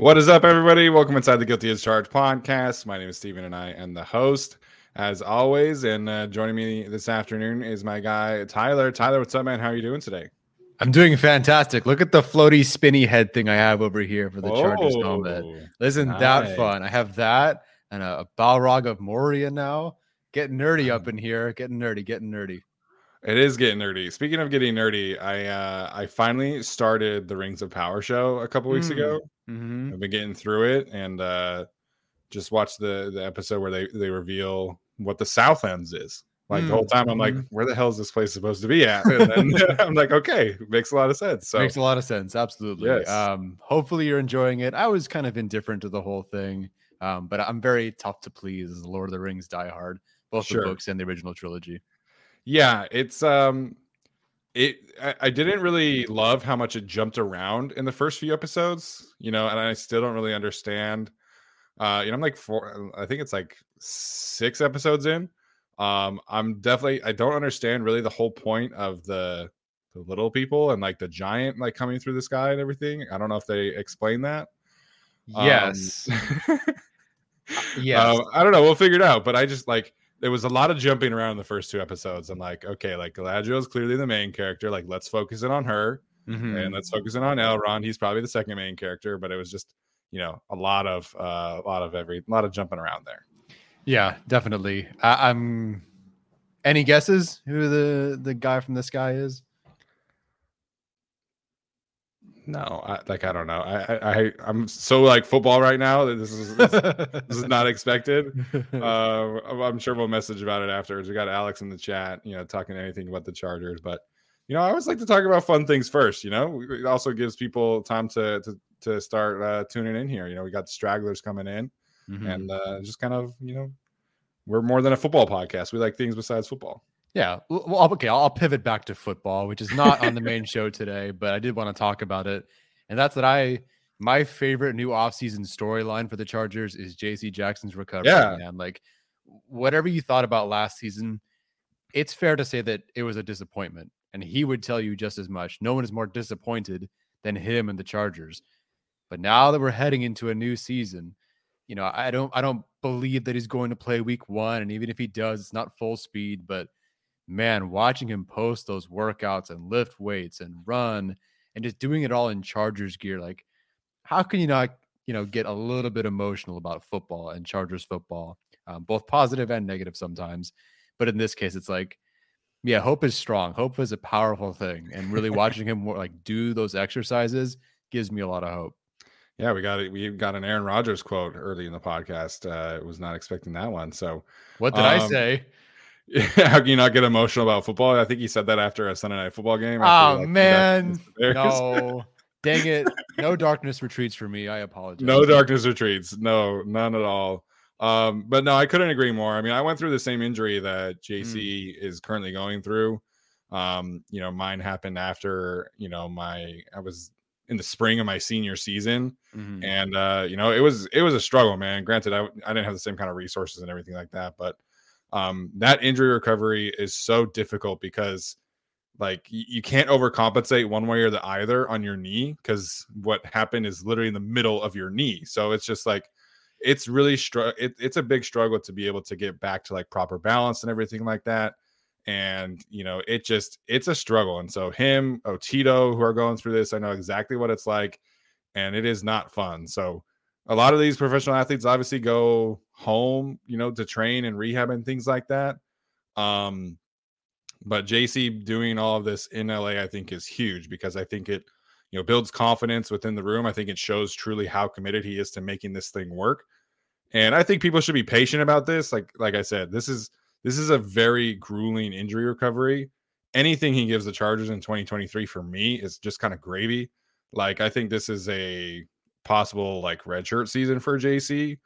What is up, everybody? Welcome inside the Guilty as Charged podcast. My name is Steven, and I am the host, as always. And uh, joining me this afternoon is my guy Tyler. Tyler, what's up, man? How are you doing today? I'm doing fantastic. Look at the floaty, spinny head thing I have over here for the oh, Chargers helmet. Isn't nice. that fun? I have that and a, a Balrog of Moria now. Getting nerdy up in here. Getting nerdy. Getting nerdy. It is getting nerdy. Speaking of getting nerdy, I uh, I finally started the Rings of Power show a couple weeks mm. ago. Mm-hmm. I've been getting through it and uh, just watched the the episode where they they reveal what the Southlands is. Like mm. the whole time, I'm like, mm-hmm. where the hell is this place supposed to be at? And then I'm like, okay, makes a lot of sense. So makes a lot of sense. Absolutely. Yes. Um, hopefully you're enjoying it. I was kind of indifferent to the whole thing, um, but I'm very tough to please as Lord of the Rings diehard, both sure. the books and the original trilogy. Yeah, it's um it I, I, didn't really love how much it jumped around in the first few episodes, you know, and I still don't really understand. Uh, you know, I'm like four, I think it's like six episodes in. Um, I'm definitely I don't understand really the whole point of the the little people and like the giant like coming through the sky and everything. I don't know if they explain that. Yes. Um, yes. Uh, I don't know. We'll figure it out. But I just like there was a lot of jumping around in the first two episodes. I'm like, okay, like Galadriel is clearly the main character. Like, let's focus in on her, mm-hmm. and let's focus in on Elrond. He's probably the second main character, but it was just, you know, a lot of, uh, a lot of every, a lot of jumping around there. Yeah, definitely. I, I'm. Any guesses who the the guy from the sky is? No, I, like I don't know. I, I I'm so like football right now that this is this, this is not expected. Uh, I'm sure we'll message about it afterwards. We got Alex in the chat, you know, talking anything about the Chargers, but you know, I always like to talk about fun things first. You know, it also gives people time to to to start uh, tuning in here. You know, we got stragglers coming in, mm-hmm. and uh, just kind of you know, we're more than a football podcast. We like things besides football. Yeah. Well, okay. I'll pivot back to football, which is not on the main show today, but I did want to talk about it. And that's that I, my favorite new offseason storyline for the Chargers is JC Jackson's recovery. Yeah. Man. Like, whatever you thought about last season, it's fair to say that it was a disappointment. And he would tell you just as much. No one is more disappointed than him and the Chargers. But now that we're heading into a new season, you know, I don't I don't believe that he's going to play week one. And even if he does, it's not full speed, but man, watching him post those workouts and lift weights and run and just doing it all in Chargers gear. Like, how can you not, you know, get a little bit emotional about football and Chargers football, um, both positive and negative sometimes. But in this case, it's like, yeah, hope is strong. Hope is a powerful thing, and really watching him like do those exercises gives me a lot of hope. Yeah, we got it. We got an Aaron Rodgers quote early in the podcast. Uh, was not expecting that one. So, what did um, I say? How can you not get emotional about football? I think he said that after a Sunday night football game. Oh like, man, no, dang it! No darkness retreats for me. I apologize. No darkness retreats. No, none at all. Um, but no, I couldn't agree more. I mean, I went through the same injury that JC mm. is currently going through. Um, you know, mine happened after you know my I was in the spring of my senior season, mm-hmm. and uh, you know, it was it was a struggle, man. Granted, I I didn't have the same kind of resources and everything like that, but um, that injury recovery is so difficult because like you can't overcompensate one way or the either on your knee because what happened is literally in the middle of your knee. So it's just like it's really str- it, it's a big struggle to be able to get back to like proper balance and everything like that. And you know it just it's a struggle. And so him Otito who are going through this i know exactly what it's like and it is not fun. So a lot of these professional athletes obviously go home, you know, to train and rehab and things like that. Um, but JC doing all of this in LA, I think, is huge because I think it, you know, builds confidence within the room. I think it shows truly how committed he is to making this thing work. And I think people should be patient about this. Like, like I said, this is this is a very grueling injury recovery. Anything he gives the Chargers in 2023 for me is just kind of gravy. Like, I think this is a possible like redshirt season for JC.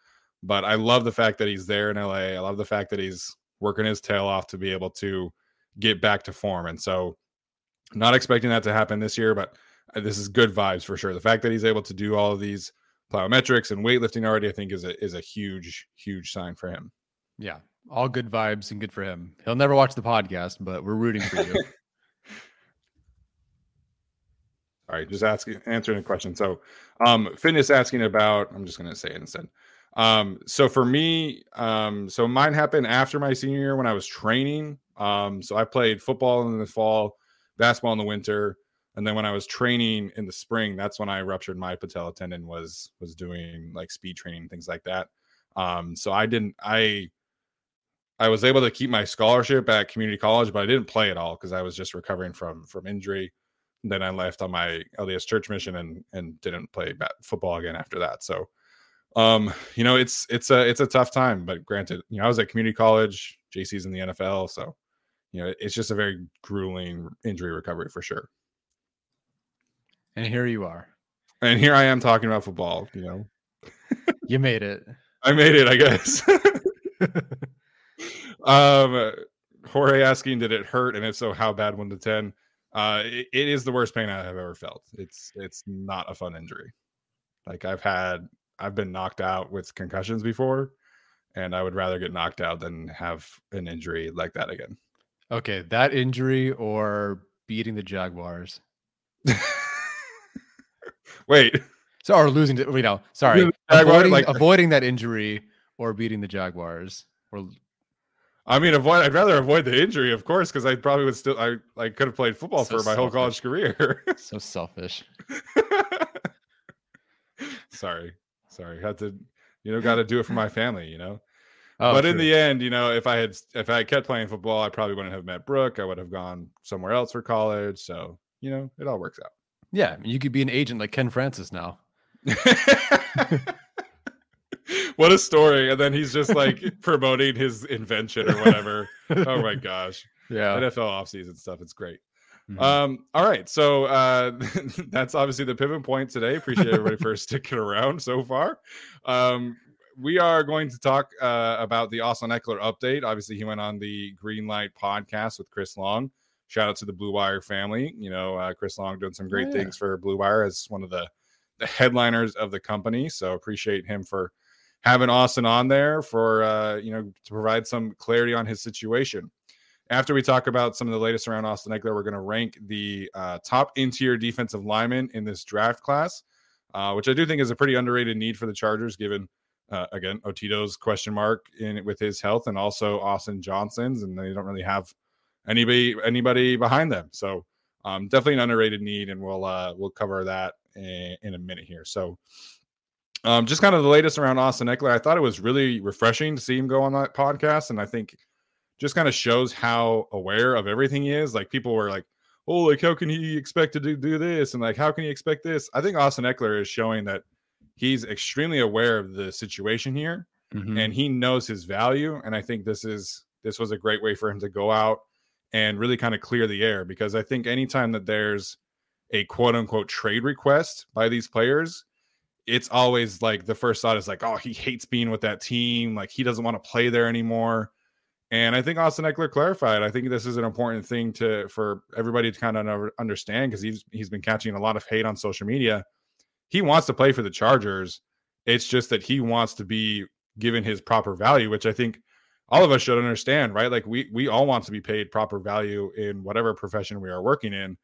But I love the fact that he's there in LA. I love the fact that he's working his tail off to be able to get back to form. And so, not expecting that to happen this year, but uh, this is good vibes for sure. The fact that he's able to do all of these plyometrics and weightlifting already, I think, is a is a huge, huge sign for him. Yeah, all good vibes and good for him. He'll never watch the podcast, but we're rooting for you. All just asking, answering a question. So, um, fitness asking about. I'm just to say it instead. Um, so for me, um, so mine happened after my senior year when I was training. Um, so I played football in the fall, basketball in the winter, and then when I was training in the spring, that's when I ruptured my patella tendon. Was was doing like speed training, things like that. Um, so I didn't. I I was able to keep my scholarship at community college, but I didn't play at all because I was just recovering from from injury. Then I left on my LDS church mission and and didn't play bat- football again after that. So um, you know, it's it's a it's a tough time, but granted, you know, I was at community college, JC's in the NFL, so you know, it's just a very grueling injury recovery for sure. And here you are. And here I am talking about football, you know. you made it. I made it, I guess. um Jorge asking, did it hurt? And if so, how bad one to ten? Uh it, it is the worst pain I have ever felt. It's it's not a fun injury. Like I've had I've been knocked out with concussions before, and I would rather get knocked out than have an injury like that again. Okay, that injury or beating the Jaguars. Wait. So or losing to you know, sorry. Avoiding, like, avoiding that injury or beating the Jaguars. Or I mean, avoid. I'd rather avoid the injury, of course, because I probably would still. I like could have played football so for my selfish. whole college career. so selfish. Sorry. Sorry, had to, you know, got to do it for my family, you know. Oh, but true. in the end, you know, if I had if I had kept playing football, I probably wouldn't have met Brooke. I would have gone somewhere else for college. So you know, it all works out. Yeah, you could be an agent like Ken Francis now. What a story! And then he's just like promoting his invention or whatever. oh my gosh! Yeah, NFL offseason stuff. It's great. Mm-hmm. Um, all right. So uh, that's obviously the pivot point today. Appreciate everybody for sticking around so far. Um, we are going to talk uh, about the Austin Ekeler update. Obviously, he went on the Greenlight podcast with Chris Long. Shout out to the Blue Wire family. You know, uh, Chris Long doing some great yeah. things for Blue Wire as one of the, the headliners of the company. So appreciate him for having Austin on there for uh, you know to provide some clarity on his situation. After we talk about some of the latest around Austin Ekeler, we're going to rank the uh, top interior defensive lineman in this draft class, uh, which I do think is a pretty underrated need for the Chargers, given uh, again Otito's question mark in with his health, and also Austin Johnson's, and they don't really have anybody anybody behind them. So um, definitely an underrated need, and we'll uh, we'll cover that in, in a minute here. So, um, just kind of the latest around Austin Ekeler. I thought it was really refreshing to see him go on that podcast, and I think just kind of shows how aware of everything he is. Like people were like, "Oh, like how can he expect to do, do this?" and like how can he expect this? I think Austin Ekeler is showing that he's extremely aware of the situation here, mm-hmm. and he knows his value. And I think this is this was a great way for him to go out and really kind of clear the air because I think anytime that there's a quote unquote trade request by these players, it's always like the first thought is like, oh, he hates being with that team. Like he doesn't want to play there anymore. And I think Austin Ekeler clarified. I think this is an important thing to for everybody to kind of understand because he's he's been catching a lot of hate on social media. He wants to play for the Chargers. It's just that he wants to be given his proper value, which I think all of us should understand, right? Like we we all want to be paid proper value in whatever profession we are working in.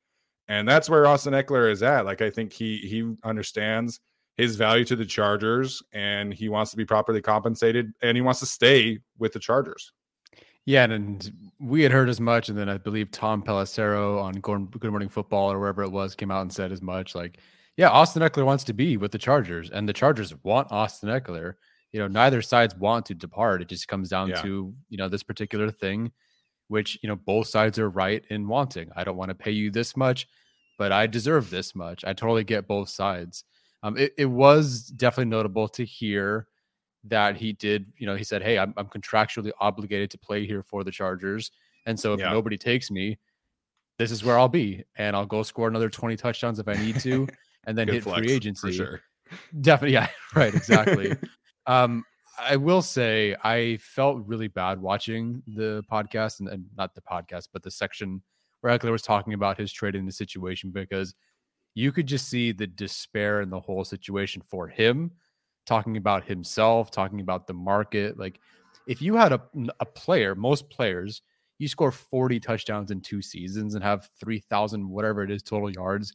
And that's where Austin Ekeler is at. Like I think he he understands his value to the Chargers and he wants to be properly compensated and he wants to stay with the Chargers. Yeah, and we had heard as much, and then I believe Tom Pelissero on Good Morning Football or wherever it was came out and said as much. Like, yeah, Austin Ekeler wants to be with the Chargers, and the Chargers want Austin Ekeler. you know neither sides want to depart it just comes down yeah. to you know this particular thing which you know both sides are right in wanting i don't want to pay you this much but i deserve this much i totally get both sides um, it, it was definitely notable to hear that he did you know he said hey i'm, I'm contractually obligated to play here for the chargers and so if yeah. nobody takes me this is where i'll be and i'll go score another 20 touchdowns if i need to and then hit free agency. sure. Definitely yeah right exactly. Um, I will say I felt really bad watching the podcast and, and, not the podcast, but the section where Ekeler was talking about his trade in the situation because you could just see the despair in the whole situation for him, talking about himself, talking about the market. Like if you had a, a player, most players, you score 40 touchdowns in two seasons and have 3,000, whatever it is, total yards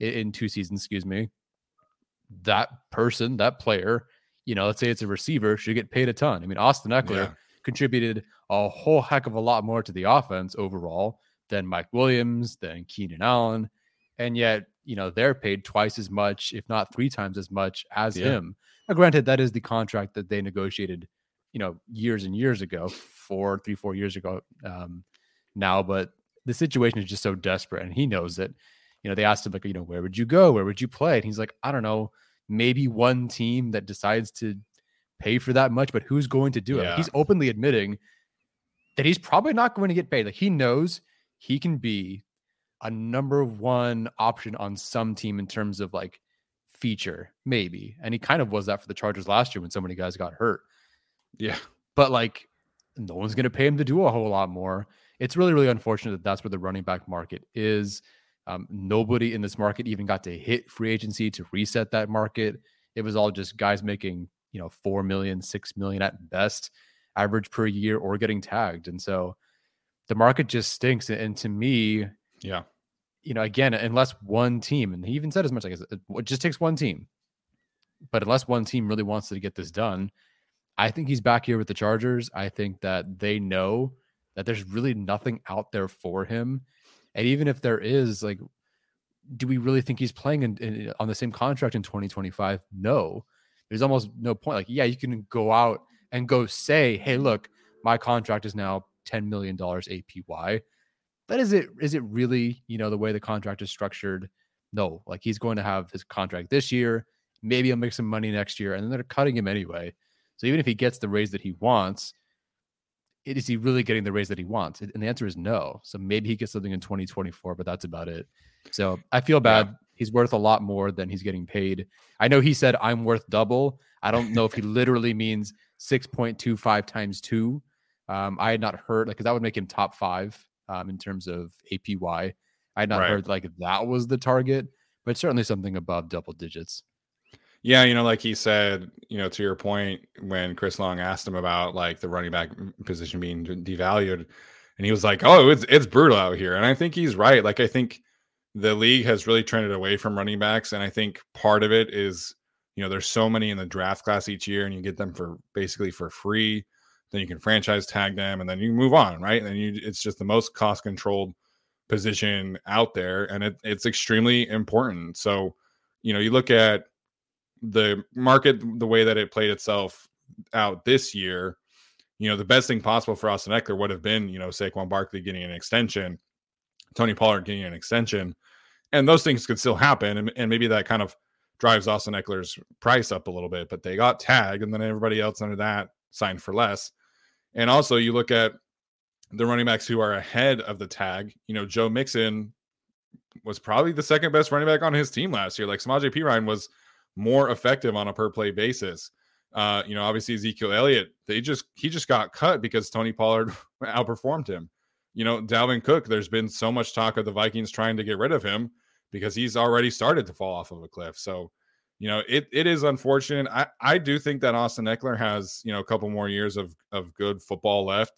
in, two seasons, excuse me. That person, that player, you know, let's say it's a receiver, should get paid a ton. I mean, Austin Ekeler yeah. contributed a whole heck of a lot more to the offense overall than Mike Williams, than Keenan Allen. And yet, you know, they're paid twice as much, if not three times as much as yeah. him. Now, granted, that is the contract that they negotiated, you know, years and years ago, four, three, four years ago um, now. But the situation is just so desperate. And he knows it. You know, they asked him, like, you know, where would you go? Where would you play? And he's like, I don't know maybe one team that decides to pay for that much, but who's going to do it? he's openly admitting that he's probably not going to get paid. Like he knows he can be a number one option on some team in terms of like feature, maybe. And he kind of was that for the Chargers last year when so many guys got hurt. Yeah. But like no one's going to pay him to do a whole lot more. It's really, really unfortunate that that's where the running back market is. Um, nobody in this market even got to hit free agency to reset that market. It was all just guys making, you know, four million, six million at best average per year or getting tagged. And so the market just stinks. And to me, yeah, you know, again, unless one team, and he even said as much, like uh, it just takes one team, but unless one team really wants to get this done, I think he's back here with the Chargers. I think that they know that there's really nothing out there for him and even if there is, like, do we really think he's playing in, in, on the same contract in 2025? No. There's almost no point. Like, yeah, you can go out and go say, hey, look, my contract is now $10 million APY. But is it is it really, you know, the way the contract is structured? No, like he's going to have his contract this year. Maybe he'll make some money next year, and then they're cutting him anyway. So even if he gets the raise that he wants, is he really getting the raise that he wants? And the answer is no. So maybe he gets something in 2024, but that's about it. So I feel bad. Yeah. He's worth a lot more than he's getting paid. I know he said I'm worth double. I don't know if he literally means 6.25 times two. Um, I had not heard like because that would make him top five um, in terms of APY. I had not right. heard like that was the target, but certainly something above double digits. Yeah, you know, like he said, you know, to your point, when Chris Long asked him about like the running back position being devalued, and he was like, "Oh, it's it's brutal out here," and I think he's right. Like, I think the league has really trended away from running backs, and I think part of it is, you know, there's so many in the draft class each year, and you get them for basically for free. Then you can franchise tag them, and then you move on, right? And you, it's just the most cost controlled position out there, and it, it's extremely important. So, you know, you look at the market, the way that it played itself out this year. You know, the best thing possible for Austin Ekeler would have been, you know, Saquon Barkley getting an extension, Tony Pollard getting an extension, and those things could still happen, and, and maybe that kind of drives Austin Ekeler's price up a little bit. But they got tagged, and then everybody else under that signed for less. And also, you look at the running backs who are ahead of the tag. You know, Joe Mixon was probably the second best running back on his team last year. Like Samaje Perine was more effective on a per play basis. Uh, you know, obviously Ezekiel Elliott, they just he just got cut because Tony Pollard outperformed him. You know, Dalvin Cook, there's been so much talk of the Vikings trying to get rid of him because he's already started to fall off of a cliff. So, you know, it it is unfortunate. I I do think that Austin Ekeler has, you know, a couple more years of of good football left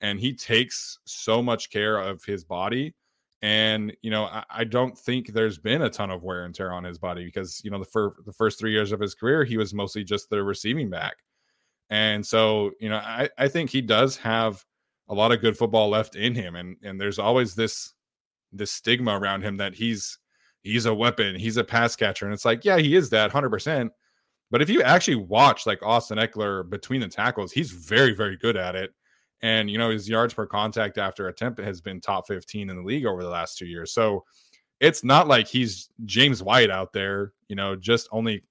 and he takes so much care of his body. And you know, I, I, don't think there's been a ton of wear and tear on his body because you know the fir- the first three years of his career he was mostly just the receiving back, and so you know I I think he does have a lot of good football left in him, and and there's always this this stigma around him that he's he's a weapon, he's a pass catcher, and it's like yeah he is that hundred percent, but if you actually watch like Austin Ekeler between the tackles, he's very very good at it and, you know, his yards per contact after attempt has been top 15 in the league over the last two years. So it's not like he's James White out there, you know, just only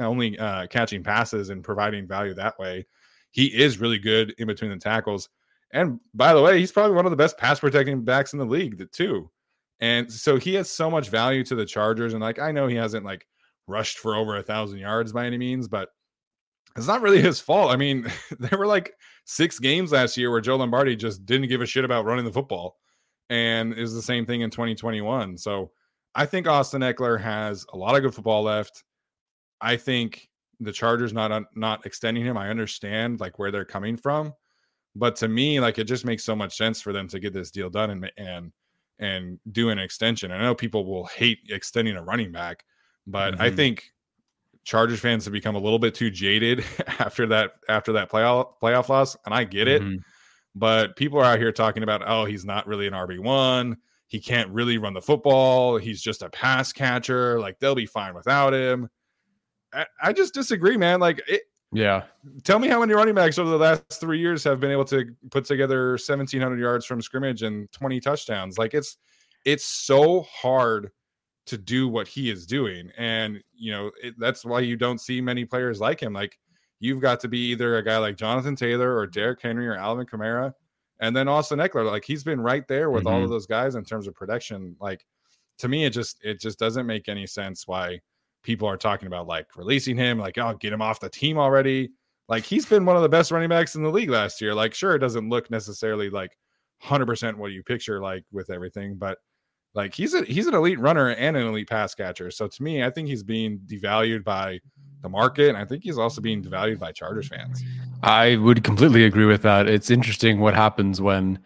only uh, catching passes and providing value that way. He is really good in between the tackles. And by the way, he's probably one of the best pass protecting backs in the league, too. And so he has so much value to the Chargers. And like, I know he hasn't like rushed for over a thousand yards by any means, but it's not really his fault. I mean, there were like six games last year where Joe Lombardi just didn't give a shit about running the football. And is the same thing in 2021. So I think Austin Ekeler has a lot of good football left. I think the Chargers not not extending him. I understand like where they're coming from, but to me, like it just makes so much sense for them to get this deal done and and and do an extension. I know people will hate extending a running back, but mm-hmm. I think Chargers fans have become a little bit too jaded after that after that playoff playoff loss, and I get it. Mm-hmm. But people are out here talking about, oh, he's not really an RB one. He can't really run the football. He's just a pass catcher. Like they'll be fine without him. I, I just disagree, man. Like, it, yeah. Tell me how many running backs over the last three years have been able to put together 1,700 yards from scrimmage and 20 touchdowns. Like it's it's so hard to do what he is doing. And, you know, it, that's why you don't see many players like him. Like, you've got to be either a guy like Jonathan Taylor or Derrick Henry or Alvin Kamara. And then Austin Ekeler, like he's been right there with mm-hmm. all of those guys in terms of production. Like to me, it just it just doesn't make any sense why people are talking about like releasing him, like, oh, get him off the team already. Like he's been one of the best running backs in the league last year. Like, sure, it doesn't look necessarily like 100% what you picture like with everything, but like he's a he's an elite runner and an elite pass catcher. So to me, I think he's being devalued by the market, and I think he's also being devalued by Chargers fans. I would completely agree with that. It's interesting what happens when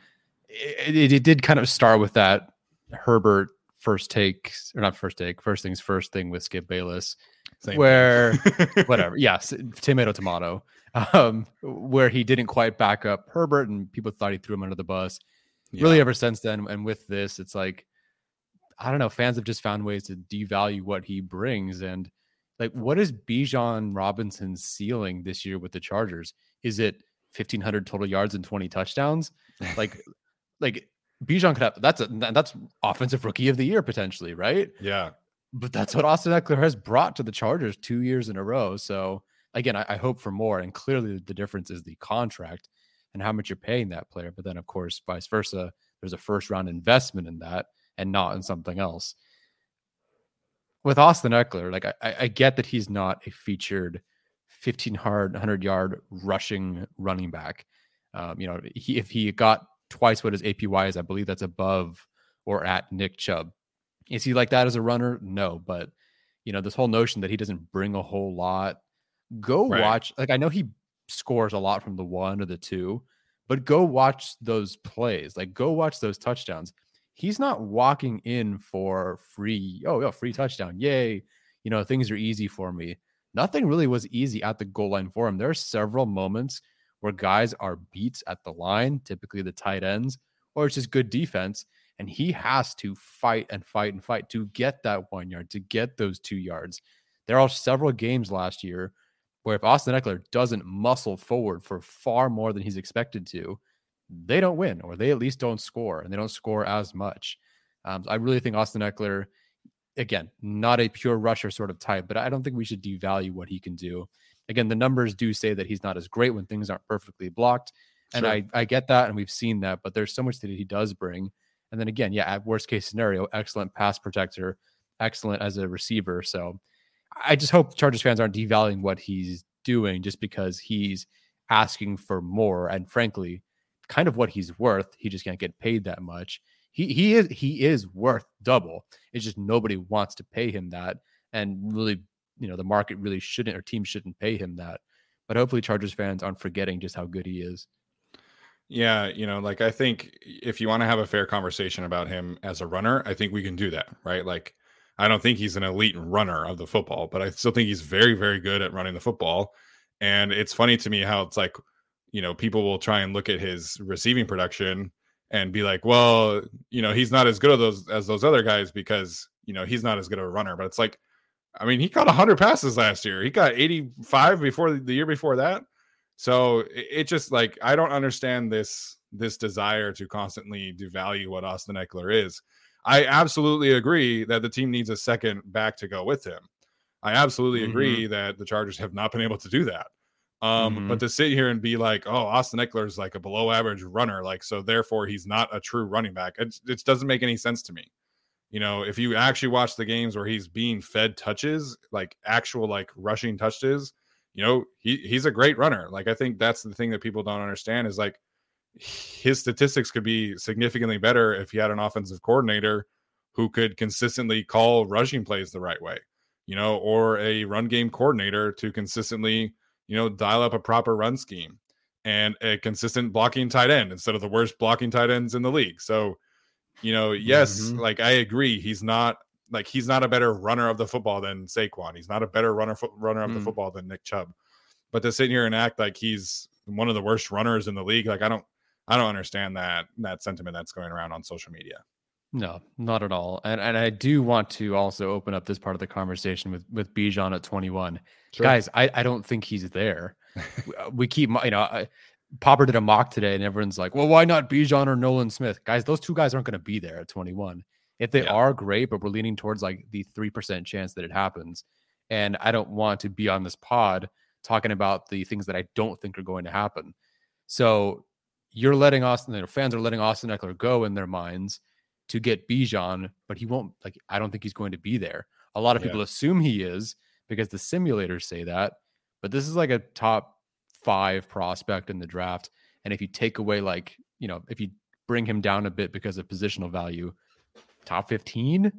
it, it, it did kind of start with that Herbert first take or not first take, first things first thing with Skip Bayless, Same where whatever, yes, tomato tomato, um, where he didn't quite back up Herbert, and people thought he threw him under the bus. Yeah. Really, ever since then, and with this, it's like I don't know, fans have just found ways to devalue what he brings. And like, what is Bijan Robinson's ceiling this year with the Chargers? Is it 1500 total yards and 20 touchdowns? Like, like Bijan could have that's a that's offensive rookie of the year potentially, right? Yeah. But that's what Austin Ekeler has brought to the Chargers two years in a row. So again, I, I hope for more. And clearly the difference is the contract and how much you're paying that player. But then of course, vice versa, there's a first round investment in that and not in something else. With Austin Ekeler, like I, I get that he's not a featured 1500 yard rushing running back. Um, you know, he, if he got twice what his APY is, I believe that's above or at Nick Chubb. Is he like that as a runner? No, but you know, this whole notion that he doesn't bring a whole lot. Go right. watch. Like I know he scores a lot from the one or the two, but go watch those plays. Like go watch those touchdowns he's not walking in for free. Oh, yeah, free touchdown. Yay. You know, things are easy for me. Nothing really was easy at the goal line for him. There are several moments where guys are beats at the line, typically the tight ends, or it's just good defense. And he has to fight and fight and fight to get that one yard, to get those two yards. There are several games last year where if Austin Ekeler doesn't muscle forward for far more than he's expected to, they don't win or they at least don't score and they don't score as much. Um, I really think Austin Ekeler, again, not a pure rusher sort of type, but I don't think we should devalue what he can do. Again, the numbers do say that he's not as great when things aren't perfectly blocked. And sure. I, I get that, and we've seen that, but there's so much that he does bring. And then again, yeah, at worst case scenario, excellent pass protector, excellent as a receiver. So I just hope Chargers fans aren't devaluing what he's doing just because he's asking for more. And frankly, kind of what he's worth. He just can't get paid that much. He he is he is worth double. It's just nobody wants to pay him that. And really, you know, the market really shouldn't or teams shouldn't pay him that. But hopefully Chargers fans aren't forgetting just how good he is. Yeah, you know, like I think if you want to have a fair conversation about him as a runner, I think we can do that, right? Like I don't think he's an elite runner of the football, but I still think he's very, very good at running the football. And it's funny to me how it's like, you know, people will try and look at his receiving production and be like, well, you know, he's not as good as those as those other guys because you know he's not as good of a runner. But it's like, I mean, he caught 100 passes last year. He got 85 before the year before that. So it, it just like I don't understand this this desire to constantly devalue what Austin Ekeler is. I absolutely agree that the team needs a second back to go with him. I absolutely mm-hmm. agree that the Chargers have not been able to do that. Um, mm-hmm. but to sit here and be like, oh, Austin Ekeler is like a below average runner, like so therefore he's not a true running back. It, it doesn't make any sense to me. You know, if you actually watch the games where he's being fed touches, like actual like rushing touches, you know, he he's a great runner. Like I think that's the thing that people don't understand is like his statistics could be significantly better if he had an offensive coordinator who could consistently call rushing plays the right way, you know, or a run game coordinator to consistently, you know, dial up a proper run scheme and a consistent blocking tight end instead of the worst blocking tight ends in the league. So, you know, yes, mm-hmm. like I agree, he's not like he's not a better runner of the football than Saquon. He's not a better runner fo- runner of mm. the football than Nick Chubb. But to sit here and act like he's one of the worst runners in the league, like I don't I don't understand that that sentiment that's going around on social media. No, not at all. And and I do want to also open up this part of the conversation with with Bijan at 21. Sure. Guys, I, I don't think he's there. Uh, we keep you know I, Popper did a mock today and everyone's like, well, why not Bijan or Nolan Smith? Guys, those two guys aren't going to be there at 21. If they yeah. are great, but we're leaning towards like the 3% chance that it happens. And I don't want to be on this pod talking about the things that I don't think are going to happen. So you're letting Austin, you know, fans are letting Austin Ekeler go in their minds to get Bijan, but he won't like I don't think he's going to be there. A lot of yeah. people assume he is because the simulators say that, but this is like a top five prospect in the draft. And if you take away like, you know, if you bring him down a bit because of positional value, top 15?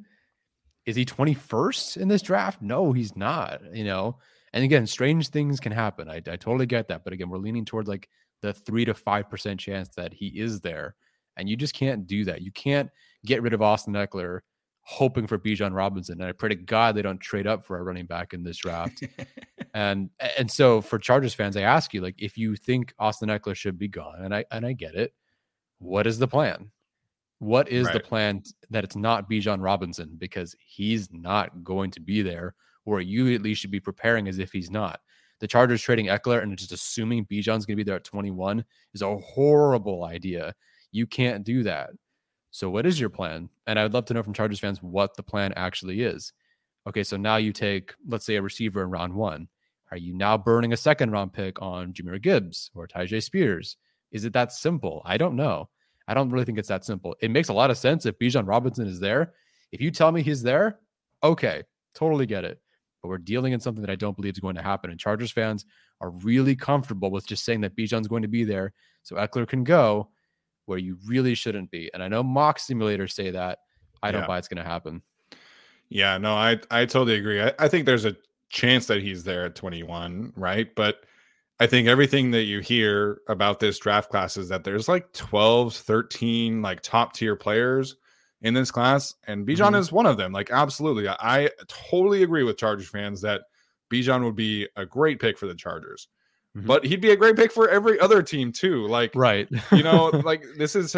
Is he 21st in this draft? No, he's not, you know. And again, strange things can happen. I, I totally get that. But again, we're leaning towards like the three to 5% chance that he is there. And you just can't do that. You can't get rid of Austin Ekeler hoping for Bijan Robinson. And I pray to God they don't trade up for a running back in this draft. and and so for Chargers fans, I ask you, like, if you think Austin Ekeler should be gone, and I and I get it, what is the plan? What is right. the plan that it's not Bijan Robinson because he's not going to be there, or you at least should be preparing as if he's not. The Chargers trading Ekeler and just assuming Bijan's going to be there at 21 is a horrible idea. You can't do that. So, what is your plan? And I would love to know from Chargers fans what the plan actually is. Okay, so now you take, let's say, a receiver in round one. Are you now burning a second round pick on Jahmyr Gibbs or Tyjae Spears? Is it that simple? I don't know. I don't really think it's that simple. It makes a lot of sense if Bijan Robinson is there. If you tell me he's there, okay, totally get it. But we're dealing in something that I don't believe is going to happen. And Chargers fans are really comfortable with just saying that Bijan's going to be there so Ekeler can go where you really shouldn't be. And I know mock simulators say that. I don't yeah. buy it's going to happen. Yeah, no, I I totally agree. I, I think there's a chance that he's there at 21, right? But I think everything that you hear about this draft class is that there's like 12, 13 like top tier players in this class, and Bijan mm-hmm. is one of them. Like, absolutely. I, I totally agree with Chargers fans that Bijan would be a great pick for the Chargers. Mm-hmm. But he'd be a great pick for every other team too. Like, right. you know, like this is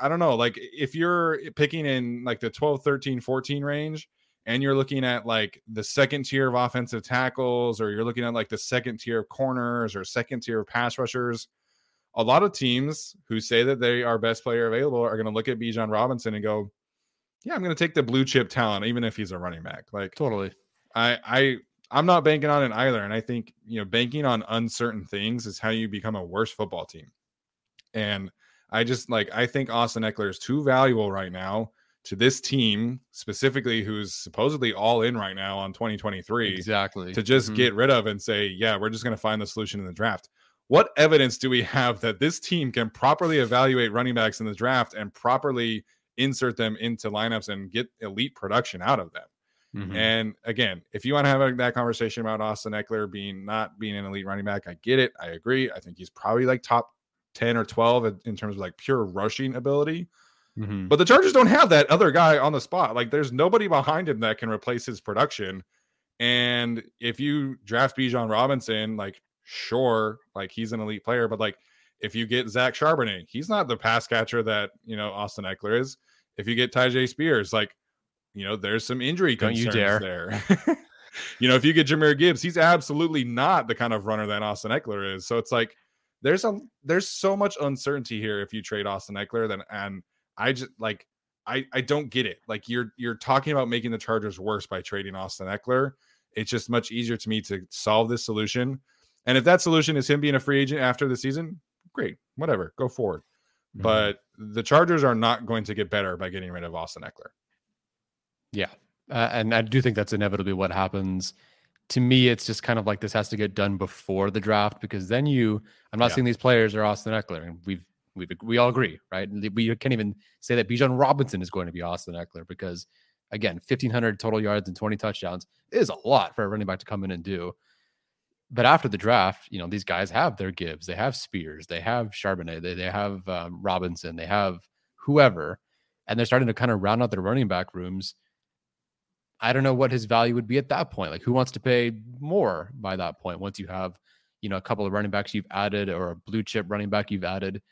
I don't know, like if you're picking in like the 12, 13, 14 range and you're looking at like the second tier of offensive tackles or you're looking at like the second tier of corners or second tier of pass rushers, a lot of teams who say that they are best player available are going to look at Bijan Robinson and go, yeah, I'm going to take the blue chip talent, even if he's a running back. Like totally. I, I, I'm not banking on it either. And I think, you know, banking on uncertain things is how you become a worse football team. And I just like, I think Austin Ekeler is too valuable right now to this team, specifically who's supposedly all in right now on 2023. Exactly. To just mm-hmm. get rid of and say, yeah, we're just going to find the solution in the draft. What evidence do we have that this team can properly evaluate running backs in the draft and properly insert them into lineups and get elite production out of them? Mm-hmm. And again, if you want to have that conversation about Austin Ekeler being not being an elite running back, I get it. I agree. I think he's probably like top 10 or 12 in terms of like pure rushing ability. Mm-hmm. But the Chargers don't have that other guy on the spot. Like there's nobody behind him that can replace his production. And if you draft Bijan Robinson, like sure, like he's an elite player, but like if you get Zach Charbonnet, he's not the pass catcher that you know Austin Ekeler is. If you get Tyjae Spears, like you know, there's some injury Don't concerns you dare. there. you know, if you get Jahmyr Gibbs, he's absolutely not the kind of runner that Austin Ekeler is. So it's like there's a there's so much uncertainty here if you trade Austin Ekeler. Then and I just like I I don't get it. Like you're you're talking about making the Chargers worse by trading Austin Ekeler. It's just much easier to me to solve this solution. And if that solution is him being a free agent after the season, great, whatever, go forward. Mm-hmm. But the Chargers are not going to get better by getting rid of Austin Ekeler. Yeah. Uh, and I do think that's inevitably what happens. To me, it's just kind of like this has to get done before the draft because then you, I'm not yeah. saying these players are Austin Ekeler, and we've we we all agree, right? We can't even say that Bijan Robinson is going to be Austin Ekeler because, again, 1,500 total yards and 20 touchdowns is a lot for a running back to come in and do. But after the draft, you know, these guys have their Gibbs, they have Spears, they have Charbonnet, they, they have um, Robinson, they have whoever, and they're starting to kind of round out their running back rooms I don't know what his value would be at that point. Like, who wants to pay more by that point once you have, you know, a couple of running backs you've added or a blue chip running back you've added?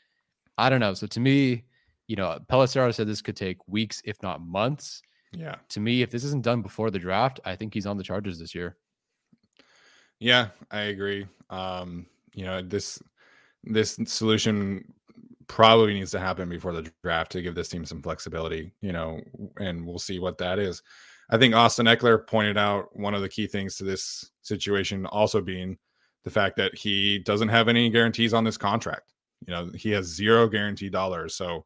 I don't know. So to me, you know, Pelissero said this could take weeks, if not months. Yeah. To me, if this isn't done before the draft, I think he's on the Chargers this year. Yeah, I agree. Um, you know, this this solution probably needs to happen before the draft to give this team some flexibility, you know, and we'll see what that is. I think Austin Ekeler pointed out one of the key things to this situation also being the fact that he doesn't have any guarantees on this contract. You know, he has zero guaranteed dollars. So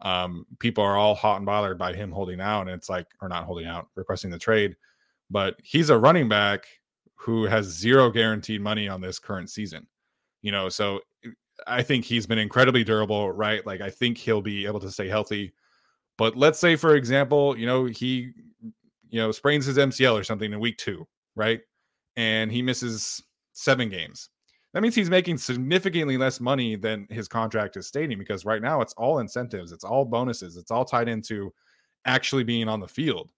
um, people are all hot and bothered by him holding out. And it's like, or not holding out, requesting the trade. But he's a running back who has zero guaranteed money on this current season. You know, so I think he's been incredibly durable, right? Like, I think he'll be able to stay healthy. But let's say, for example, you know, he you know, sprains his MCL or something in week two, right? And he misses seven games. That means he's making significantly less money than his contract is stating because right now it's all incentives, it's all bonuses, it's all tied into actually being on the field.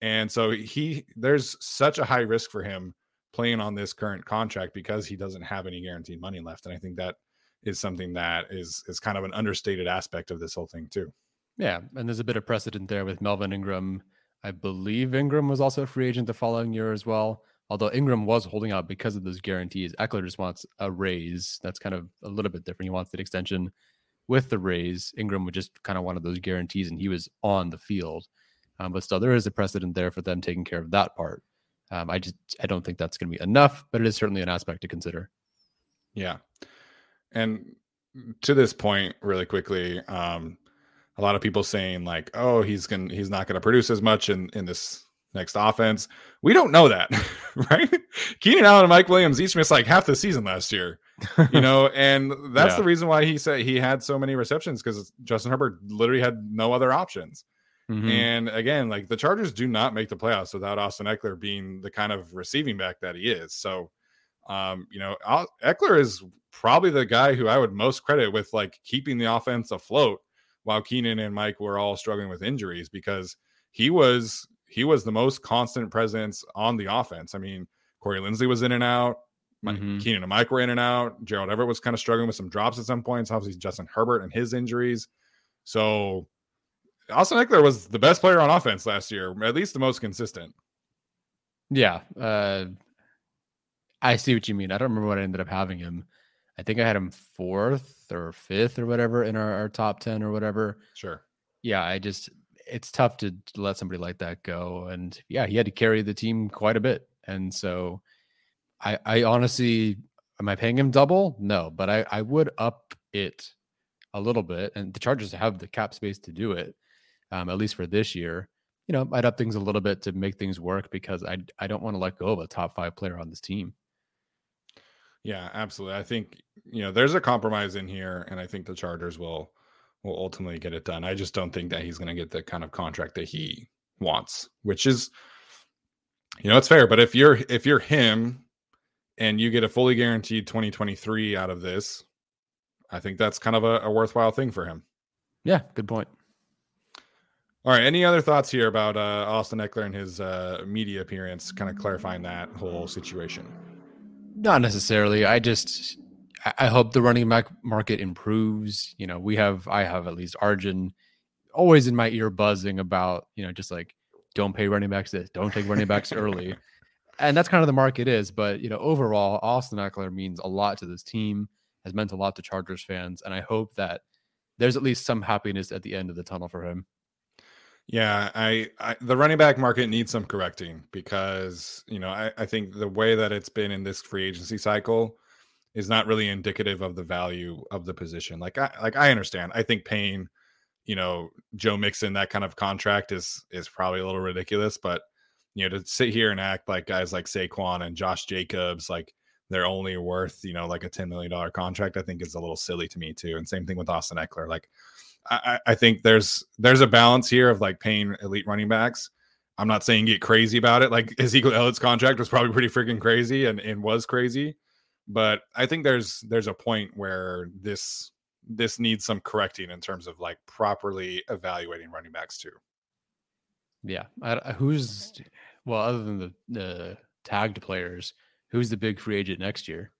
And so he there's such a high risk for him playing on this current contract because he doesn't have any guaranteed money left. And I think that is something that is is kind of an understated aspect of this whole thing too. Yeah, and there's a bit of precedent there with Melvin Ingram I believe Ingram was also a free agent the following year as well. Although Ingram was holding out because of those guarantees, Ekeler just wants a raise. That's kind of a little bit different. He wants that extension with the raise. Ingram would just kind of wanted those guarantees, and he was on the field. Um, but still, there is a precedent there for them taking care of that part. Um, I just I don't think that's going to be enough, but it is certainly an aspect to consider. Yeah, and to this point, really quickly, um, a lot of people saying like, "Oh, he's going he's not going to produce as much in in this next offense." We don't know that, right? Keenan Allen and Mike Williams each missed like half the season last year, you know, and that's yeah. the reason why he said he had so many receptions because Justin Herbert literally had no other options. Mm-hmm. And again, like the Chargers do not make the playoffs without Austin Ekeler being the kind of receiving back that he is. So, um, you know, Ekeler is probably the guy who I would most credit with like keeping the offense afloat while Keenan and Mike were all struggling with injuries because he was he was the most constant presence on the offense. I mean, Corey Linsley was in and out. Mm-hmm. Keenan and Mike were in and out. Gerald Everett was kind of struggling with some drops at some points. Obviously, Justin Herbert and his injuries. So Austin Ekeler was the best player on offense last year, at least the most consistent. Yeah. Uh, I see what you mean. I don't remember what I ended up having him. I think I had him fourth or fifth or whatever in our, our top 10 or whatever. Sure. Yeah. I just, it's tough to, let somebody like that go. And yeah, he had to carry the team quite a bit. And so I, I honestly, am I paying him double? No, but I, I would up it a little bit. And the Chargers have the cap space to do it, um, at least for this year. You know, I'd up things a little bit to make things work because I I don't want to let go of a top five player on this team. Yeah, absolutely. I think you know there's a compromise in here, and I think the Chargers will will ultimately get it done. I just don't think that he's going to get the kind of contract that he wants, which is you know it's fair. But if you're if you're him and you get a fully guaranteed 2023 out of this, I think that's kind of a, a worthwhile thing for him. Yeah, good point. All right. Any other thoughts here about uh, Austin Ekeler and his uh, media appearance, kind of clarifying that whole situation? Not necessarily. I just I hope the running back market improves. You know, we have I have at least Arjun always in my ear buzzing about you know just like don't pay running backs this, don't take running backs early, and that's kind of the market is. But you know, overall, Austin Ekeler means a lot to this team, has meant a lot to Chargers fans, and I hope that there's at least some happiness at the end of the tunnel for him. Yeah, I, I, the running back market needs some correcting because you know I, I think the way that it's been in this free agency cycle is not really indicative of the value of the position. Like I like I understand. I think paying, you know, Joe Mixon that kind of contract is is probably a little ridiculous, but you know, to sit here and act like guys like Saquon and Josh Jacobs, like they're only worth, you know, like a $10 million contract, I think is a little silly to me too. And same thing with Austin Ekeler. Like I, I think there's there's a balance here of like paying elite running backs. I'm not saying get crazy about it. Like Ezekiel Elliott's contract was probably pretty freaking crazy and, and was crazy. But I think there's there's a point where this this needs some correcting in terms of like properly evaluating running backs too. Yeah. I, who's well, other than the, the tagged players, who's the big free agent next year?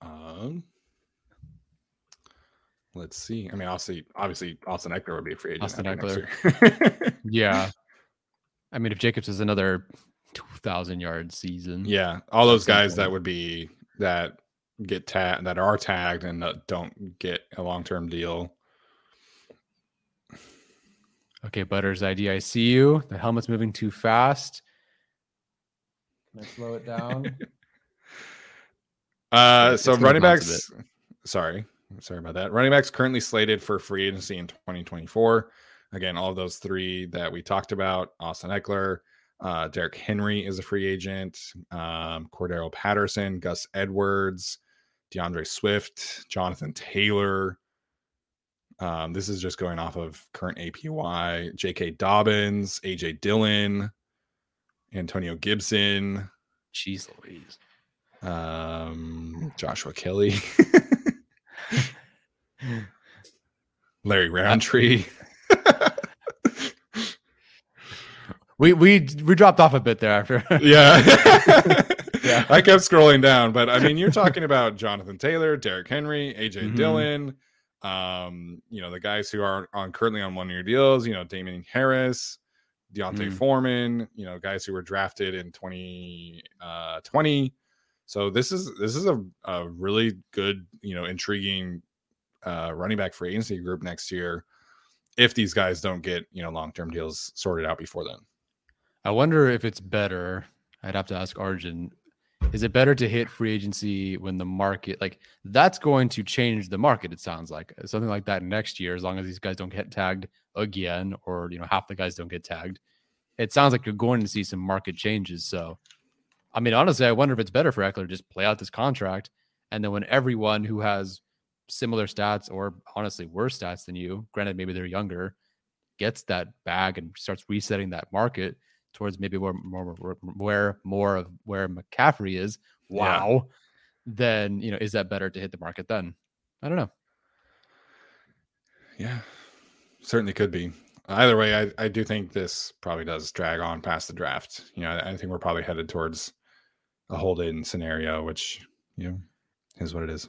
Um, Let's see. I mean, obviously, obviously, Austin Ekeler would be a free agent. Austin Ekeler. yeah. I mean, if Jacobs is another 2,000 yard season. Yeah. All those guys that would be that get tagged, that are tagged and don't get a long term deal. Okay, Butters ID, I see you. The helmet's moving too fast. Can I slow it down? uh, so running backs. Sorry. Sorry about that. Running backs currently slated for free agency in 2024. Again, all of those three that we talked about Austin Ekeler, uh, Derrick Henry is a free agent, um, Cordarrelle Patterson, Gus Edwards, D'Andre Swift, Jonathan Taylor. Um, this is just going off of current APY. J.K. Dobbins, A.J. Dillon, Antonio Gibson. Jeez Louise. Um, Joshua Kelley. Larry Rountree. we we we dropped off a bit there after. yeah. yeah. I kept scrolling down, but I mean, you're talking about Jonathan Taylor, Derrick Henry, AJ mm-hmm. Dillon, um, you know, the guys who are on currently on one year deals, you know, Damien Harris, D'Onta mm. Foreman, you know, guys who were drafted in 2020. Uh, so this is this is a, a really good, you know, intriguing uh, running back free agency group next year if these guys don't get you know long term deals sorted out before then. I wonder if it's better. I'd have to ask Arjun. Is it better to hit free agency when the market like that's going to change the market? It sounds like something like that next year, as long as these guys don't get tagged again, or you know half the guys don't get tagged. It sounds like you're going to see some market changes. So, I mean, honestly, I wonder if it's better for Ekeler just play out this contract, and then when everyone who has similar stats or honestly worse stats than you, granted maybe they're younger, gets that bag and starts resetting that market towards maybe where more where more of where McCaffrey is. Wow. Yeah. Then you know, is that better to hit the market then? I don't know. Yeah, certainly could be. Either way, I, I do think this probably does drag on past the draft. You know, I, I think we're probably headed towards a hold in scenario, which you know is what it is.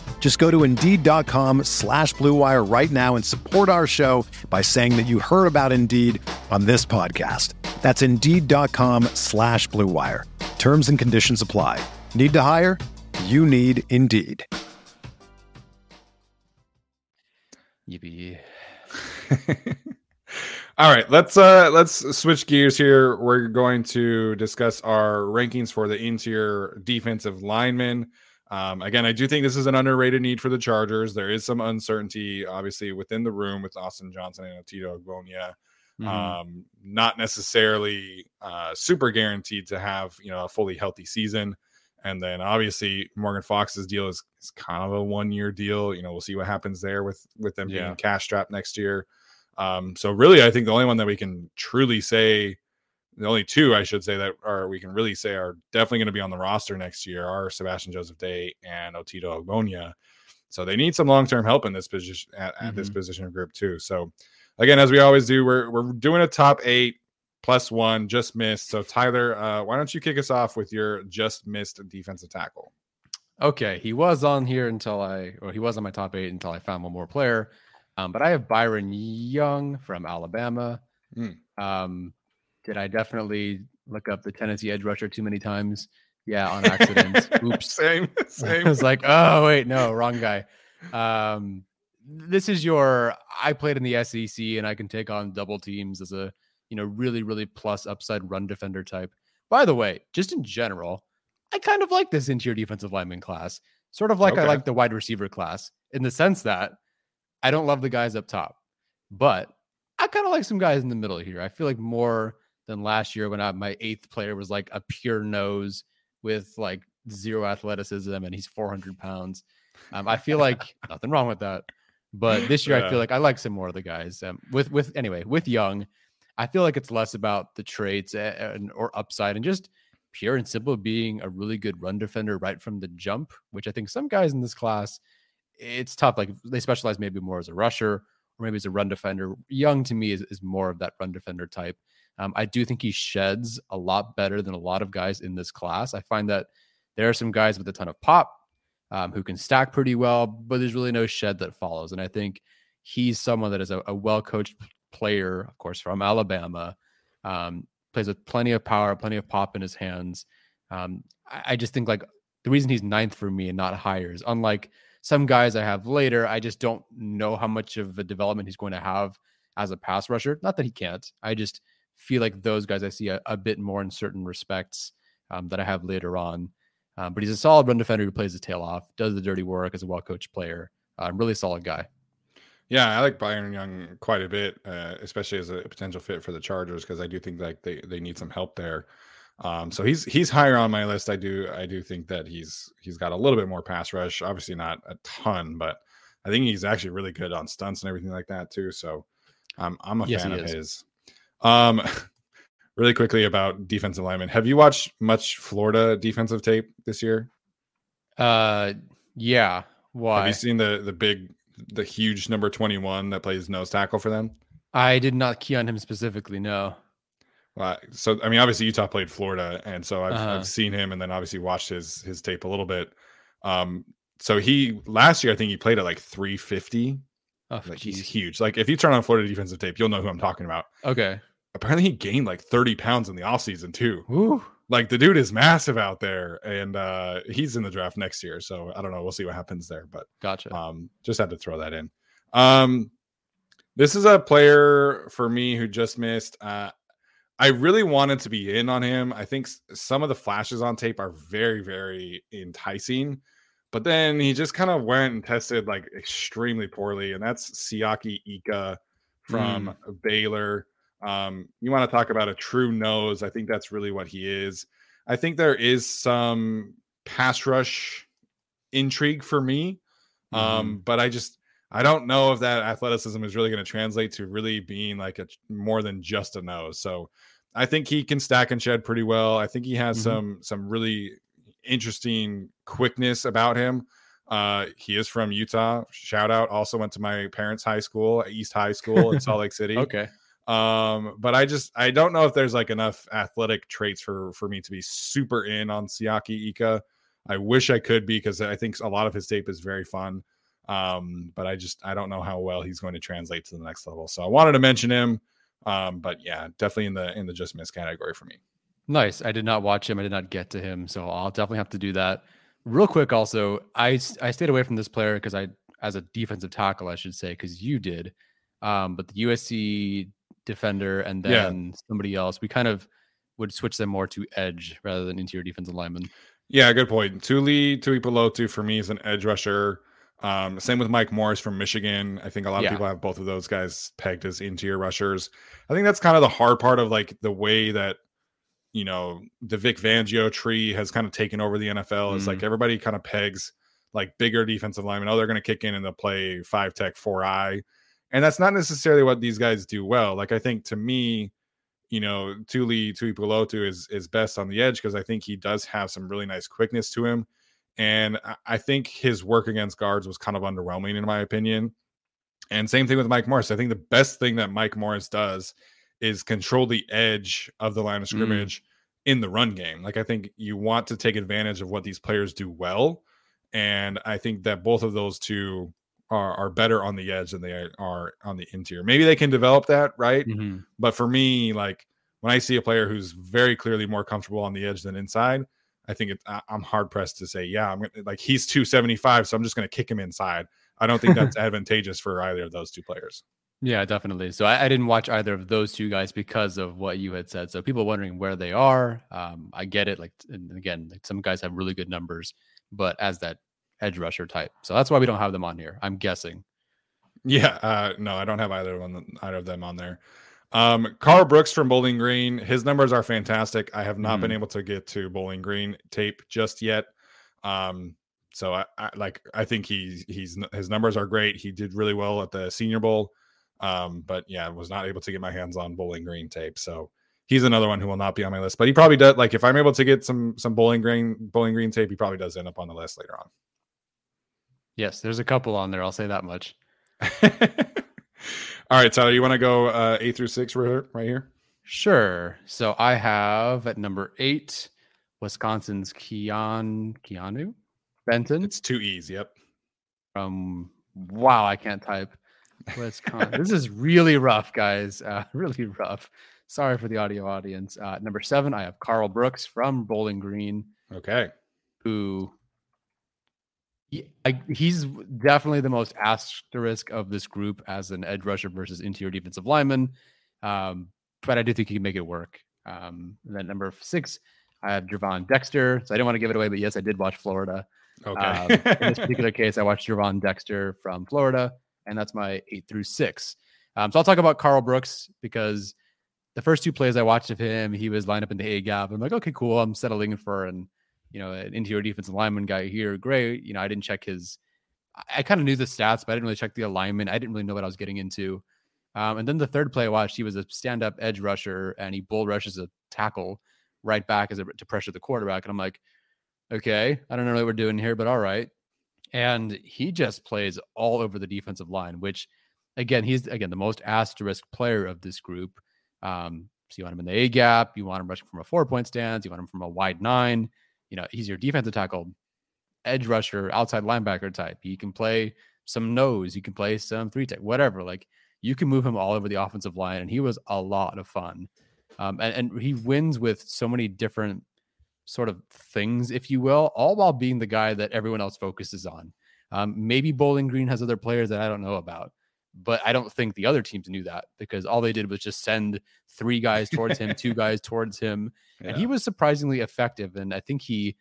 Just go to Indeed.com slash BlueWire right now and support our show by saying that you heard about Indeed on this podcast. That's Indeed.com slash BlueWire. Terms and conditions apply. Need to hire? You need Indeed. Yippee. All right, let's uh let's switch gears here. We're going to discuss our rankings for the interior defensive linemen. Um, again, I do think this is an underrated need for the Chargers. There is some uncertainty, obviously, within the room with Austin Johnson and Otito Ogbonnia. Mhm. Um, not necessarily uh, super guaranteed to have you know a fully healthy season. And then obviously Morgan Fox's deal is, is kind of a one year deal. You know, we'll see what happens there with with them Yeah. being cash strapped next year. Um, so really, I think the only one that we can truly say, the only two I should say that are we can really say are definitely going to be on the roster next year are Sebastian Joseph Day and Otito Ogbonnia. So they need some long term help in this position at, at this position group too. So again, as we always do, we're we're doing a top eight plus one, just missed. So Tyler, uh, why don't you kick us off with your just missed defensive tackle? Okay, he was on here until I, or he was on my top eight until I found one more player. Um, but I have Byron Young from Alabama. Hmm. Um, did I definitely look up the Tennessee edge rusher too many times? Yeah, on accident. Oops. same, same. I was like, oh wait, no, wrong guy. Um, this is your. I played in the SEC, and I can take on double teams as a you know really really plus upside run defender type. By the way, just in general, I kind of like this interior defensive lineman class, sort of like I like the wide receiver class in the sense that I don't love the guys up top, but I kind of like some guys in the middle here. I feel like more than last year when I, my eighth player was like a pure nose with like zero athleticism and he's 400 pounds. Um, I feel like nothing wrong with that. But this year, I feel like I like some more of the guys. Um, with with anyway, with Young, I feel like it's less about the traits and or upside and just pure and simple being a really good run defender right from the jump, which I think some guys in this class, it's tough. Like they specialize maybe more as a rusher or maybe as a run defender. Young to me is, is more of that run defender type. Um, I do think he sheds a lot better than a lot of guys in this class. I find that there are some guys with a ton of pop um, who can stack pretty well, but there's really no shed that follows. And I think he's someone that is a, a well coached player, of course, from Alabama, um, plays with plenty of power, plenty of pop in his hands. Um, I, I just think like the reason he's ninth for me and not higher is unlike some guys I have later, I just don't know how much of a development he's going to have as a pass rusher. Not that he can't. I just feel like those guys I see a, a bit more in certain respects um, that I have later on. Um, but he's a solid run defender who plays his tail off, does the dirty work as a well coached player. Um, really solid guy. Yeah, I like Byron Young quite a bit, uh, especially as a potential fit for the Chargers because I do think like they, they need some help there. Um, so he's he's higher on my list. I do I do think that he's he's got a little bit more pass rush, obviously not a ton, but I think he's actually really good on stunts and everything like that too. So um, I'm a Yes, fan of is. his. Um, really quickly about defensive linemen. Have you watched much Florida defensive tape this year? Uh, yeah. Why? Have you seen the the big the huge number 21 that plays nose tackle for them? I did not key on him specifically. No. Well, so I mean, obviously Utah played Florida, and so I've, Uh-huh. I've seen him, and then obviously watched his his tape a little bit. Um, so he last year I think he played at like 350. Oh, Like he's huge. Like if you turn on Florida defensive tape, you'll know who I'm talking about. Okay. Apparently he gained like 30 pounds in the offseason too. Woo. Like the dude is massive out there, and uh he's in the draft next year. So I don't know. We'll see what happens there, but Gotcha. um, just had to throw that in. Um, this is a player for me who just missed. Uh, I really wanted to be in on him. I think some of the flashes on tape are very, very enticing. But then he just kind of went and tested like extremely poorly. And that's Siaki Ika from mm. Baylor. Um, you want to talk about a true nose. I think that's really what he is. I think there is some pass rush intrigue for me. Um, mm-hmm. Um, but I just I don't know if that athleticism is really going to translate to really being like a more than just a nose. So I think he can stack and shed pretty well. I think he has mm-hmm. some some really interesting quickness about him. Uh, he is from Utah. Shout out. Also went to my parents' high school, East High School in Salt Lake City. okay. Um, but I just I don't know if there's like enough athletic traits for for me to be super in on Siaki Ika. I wish I could be because I think a lot of his tape is very fun. Um, but I just I don't know how well he's going to translate to the next level. So I wanted to mention him. Um, but yeah, definitely in the in the just miss category for me. Nice. I did not watch him. I did not get to him, so I'll definitely have to do that. Real quick, also, I I stayed away from this player because I, as a defensive tackle, I should say, because you did. Um, but the USC defender and then yeah. somebody else, we kind of would switch them more to edge rather than interior defensive lineman. Yeah, good point. Tuli Tuipulotu for me is an edge rusher. Um, same with Mike Morris from Michigan. I think a lot yeah. of people have both of those guys pegged as interior rushers. I think that's kind of the hard part of like the way that you know the Vic Fangio tree has kind of taken over the NFL. Is mm. like everybody kind of pegs like bigger defensive linemen. Oh, they're going to kick in and they'll play five tech four eye, and that's not necessarily what these guys do well. Like I think to me, you know, Tuli Tuipulotu is is best on the edge because I think he does have some really nice quickness to him. And I think his work against guards was kind of underwhelming, in my opinion. And same thing with Mike Morris. I think the best thing that Mike Morris does is control the edge of the line of mm. scrimmage mm. in the run game. Like, I think you want to take advantage of what these players do well. And I think that both of those two are, are better on the edge than they are on the interior. Maybe they can develop that, right? Mm-hmm. But for me, like, when I see a player who's very clearly more comfortable on the edge than inside, I think it, I'm hard pressed to say, yeah, I'm gonna, like he's 275, so I'm just going to kick him inside. I don't think that's advantageous for either of those two players. Yeah, definitely. So I, I, didn't watch either of those two guys because of what you had said. So people wondering where they are, um, I get it. Like, and again, like some guys have really good numbers, but as that edge rusher type, so that's why we don't have them on here. I'm guessing. Yeah, uh, no, I don't have either one, either of them on there. Um, Karl Brooks from Bowling Green, his numbers are fantastic. I have not mm. been able to get to Bowling Green tape just yet. Um, so I, I, like I think he's he's his numbers are great. He did really well at the Senior Bowl. Um, but yeah, was not able to get my hands on Bowling Green tape. So he's another one who will not be on my list. But he probably does. Like if I'm able to get some some Bowling Green Bowling Green tape, he probably does end up on the list later on. Yes, there's a couple on there. I'll say that much. All right, Tyler, you want to go uh, eight through six right here? Sure. So I have at number eight, Wisconsin's Keon Keeanu Benton. It's two E's. Yep. From wow, I can't type. Wisconsin. this is really rough, guys. Uh, really rough. Sorry for the audio audience. Uh, number seven, I have Karl Brooks from Bowling Green. Okay. Who I, he's definitely the most asterisk of this group as an edge rusher versus interior defensive lineman. Um, but I do think he can make it work. Um, and then number six, I have Gervon Dexter. So I didn't want to give it away, but yes, I did watch Florida. Okay. um, in this particular case, I watched Gervon Dexter from Florida, and that's my eight through six. Um, so I'll talk about Karl Brooks because the first two plays I watched of him, he was lined up in the A gap. I'm like, okay, cool. I'm settling for an you know, an interior defensive lineman guy here. Great. You know, I didn't check his, I kind of knew the stats, but I didn't really check the alignment. I didn't really know what I was getting into. Um, and then the third play I watched, he was a stand up edge rusher and he bull rushes a tackle right back as a, to pressure the quarterback. And I'm like, okay, I don't know what we're doing here, but all right. And he just plays all over the defensive line, which again, he's again the most asterisk player of this group. Um, so you want him in the A gap, you want him rushing from a four point stance, you want him from a wide nine you know, he's your defensive tackle, edge rusher, outside linebacker type. He can play some nose, you can play some three tech, whatever. Like you can move him all over the offensive line, and he was a lot of fun. Um, and, and he wins with so many different sort of things, if you will, all while being the guy that everyone else focuses on. Um, maybe Bowling Green has other players that I don't know about, But I don't think the other teams knew that because all they did was just send three guys towards him, two guys towards him. Yeah. And he was surprisingly effective. And I think he,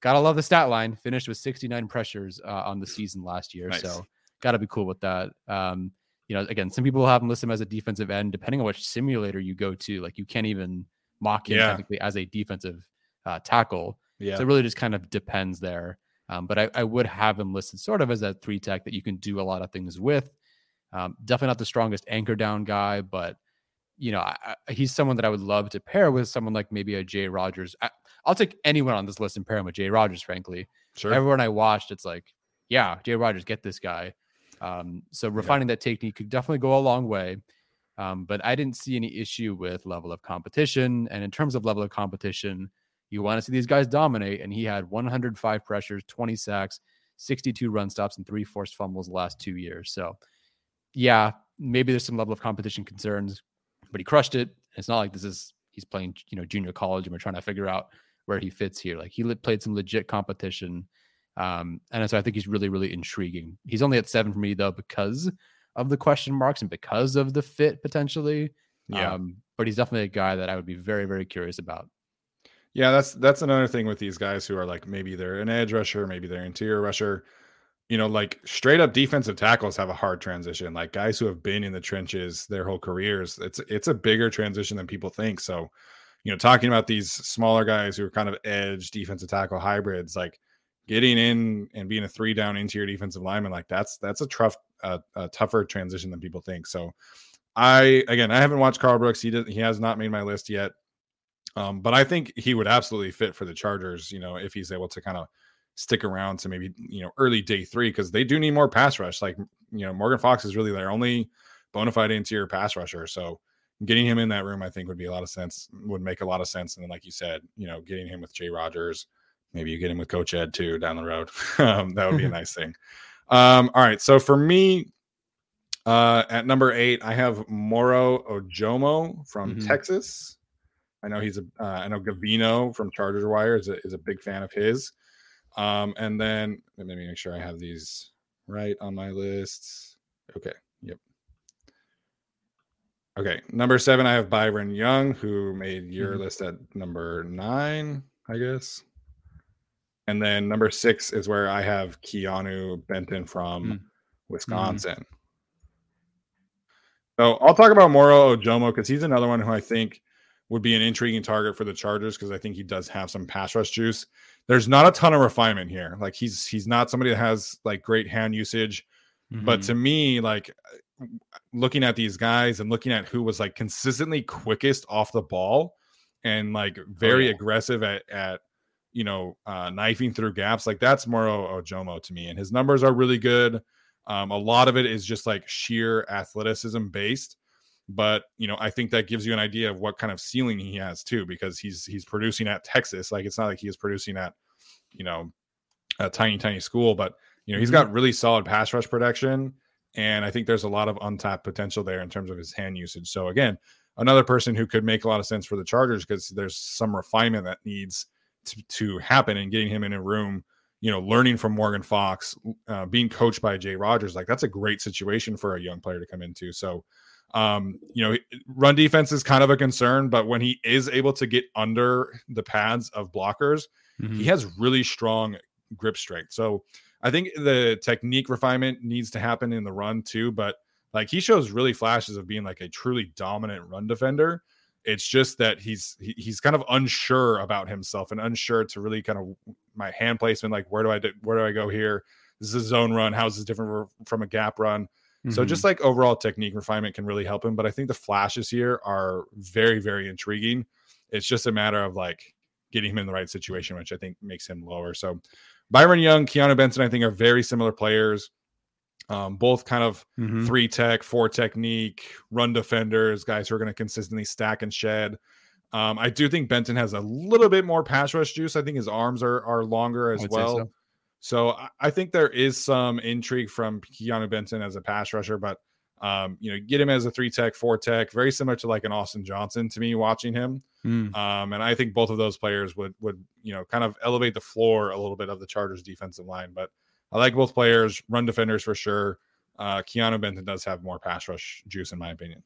gotta love the stat line, finished with 69 pressures uh, on the season last year. Nice. So gotta be cool with that. Um, you know, again, some people have him listed as a defensive end, depending on which simulator you go to. Like you can't even mock him yeah. technically as a defensive uh, tackle. Yeah. So it really just kind of depends there. Um, but I, I, would have him listed sort of as a three tech that you can do a lot of things with. Um, definitely not the strongest anchor down guy, but you know, I, I, he's someone that I would love to pair with someone like maybe a Jay Rodgers. I, will take anyone on this list and pair him with Jay Rodgers. frankly. Sure. Everyone I watched, it's like, yeah, Jay Rodgers, get this guy. Um, so refining yeah. that technique could definitely go a long way. Um, but I didn't see any issue with level of competition. And in terms of level of competition, you want to see these guys dominate. And he had 105 pressures, 20 sacks, 62 run stops, and three forced fumbles the last two years. So, yeah, maybe there's some level of competition concerns, but he crushed it. It's not like this is he's playing, you know, junior college and we're trying to figure out where he fits here. Like he played some legit competition. Um, and so I think he's really, really intriguing. He's only at seven for me though because of the question marks and because of the fit potentially. Yeah. Um, but he's definitely a guy that I would be very, very curious about. Yeah, that's that's another thing with these guys who are like maybe they're an edge rusher, maybe they're an interior rusher. You know, like straight up defensive tackles have a hard transition. Like guys who have been in the trenches their whole careers, it's it's a bigger transition than people think. So, you know, talking about these smaller guys who are kind of edge defensive tackle hybrids, like getting in and being a three down interior defensive lineman, like that's that's a tough uh, a tougher transition than people think. So, I again, I haven't watched Karl Brooks. He did, he has not made my list yet. Um, but I think he would absolutely fit for the Chargers, you know, if he's able to kind of stick around to maybe, you know, early day three, because they do need more pass rush. Like, you know, Morgan Fox is really their only bona fide interior pass rusher. So getting him in that room, I think would be a lot of sense, would make a lot of sense. And then, like you said, you know, getting him with Jay Rodgers, maybe you get him with Coach Ed too down the road. um, that would be a nice thing. Um, all right. So for me, uh, at number eight, I have Moro Ojomo from mm-hmm. Texas. I know he's a. Uh, I know Gavino from Chargers Wire is a, is a big fan of his. Um, and then let me make sure I have these right on my list. Okay. Yep. Okay. Number seven, I have Byron Young, who made your mm-hmm. list at number nine, I guess. And then number six is where I have Keeanu Benton from mm-hmm. Wisconsin. Mm-hmm. So I'll talk about Moro Ojomo because he's another one who I think would be an intriguing target for the Chargers because I think he does have some pass rush juice. There's not a ton of refinement here. Like he's he's not somebody that has like great hand usage. Mm-hmm. But to me, like looking at these guys and looking at who was like consistently quickest off the ball and like oh, very oh, yeah. aggressive at at you know uh knifing through gaps, like that's Moro Ojomo to me. And his numbers are really good. Um, a lot of it is just like sheer athleticism based but you know i think that gives you an idea of what kind of ceiling he has too because he's he's producing at texas like it's not like he is producing at you know a tiny tiny school but you know he's got mm-hmm. really solid pass rush production and i think there's a lot of untapped potential there in terms of his hand usage so again another person who could make a lot of sense for the chargers because there's some refinement that needs to, to happen and getting him in a room you know, learning from Morgan Fox, uh, being coached by Jay Rodgers like that's a great situation for a young player to come into. So, um, you know, run defense is kind of a concern, but when he is able to get under the pads of blockers, mm-hmm. he has really strong grip strength. So I think the technique refinement needs to happen in the run too, but like he shows really flashes of being like a truly dominant run defender. It's just that he's he, he's kind of unsure about himself and unsure to really kind of my hand placement. Like where do I do, where do I go here? This is a zone run. How is this different from a gap run? Mm-hmm. So just like overall technique refinement can really help him. But I think the flashes here are very, very intriguing. It's just a matter of like getting him in the right situation, which I think makes him lower. So Byron Young, Keeanu Benton, I think are very similar players. Um, both kind of mm-hmm. three tech, four technique, run defenders, guys who are going to consistently stack and shed. Um, I do think Benton has a little bit more pass rush juice. I think his arms are are longer as well. So. So I think there is some intrigue from Keeanu Benton as a pass rusher, but um, you know, get him as a three tech, four tech, very similar to like an Austin Johnson to me watching him. Mm. Um, and I think both of those players would would you know kind of elevate the floor a little bit of the Chargers defensive line. But I like both players, run defenders for sure. uh, Keeanu Benton does have more pass rush juice, in my opinion.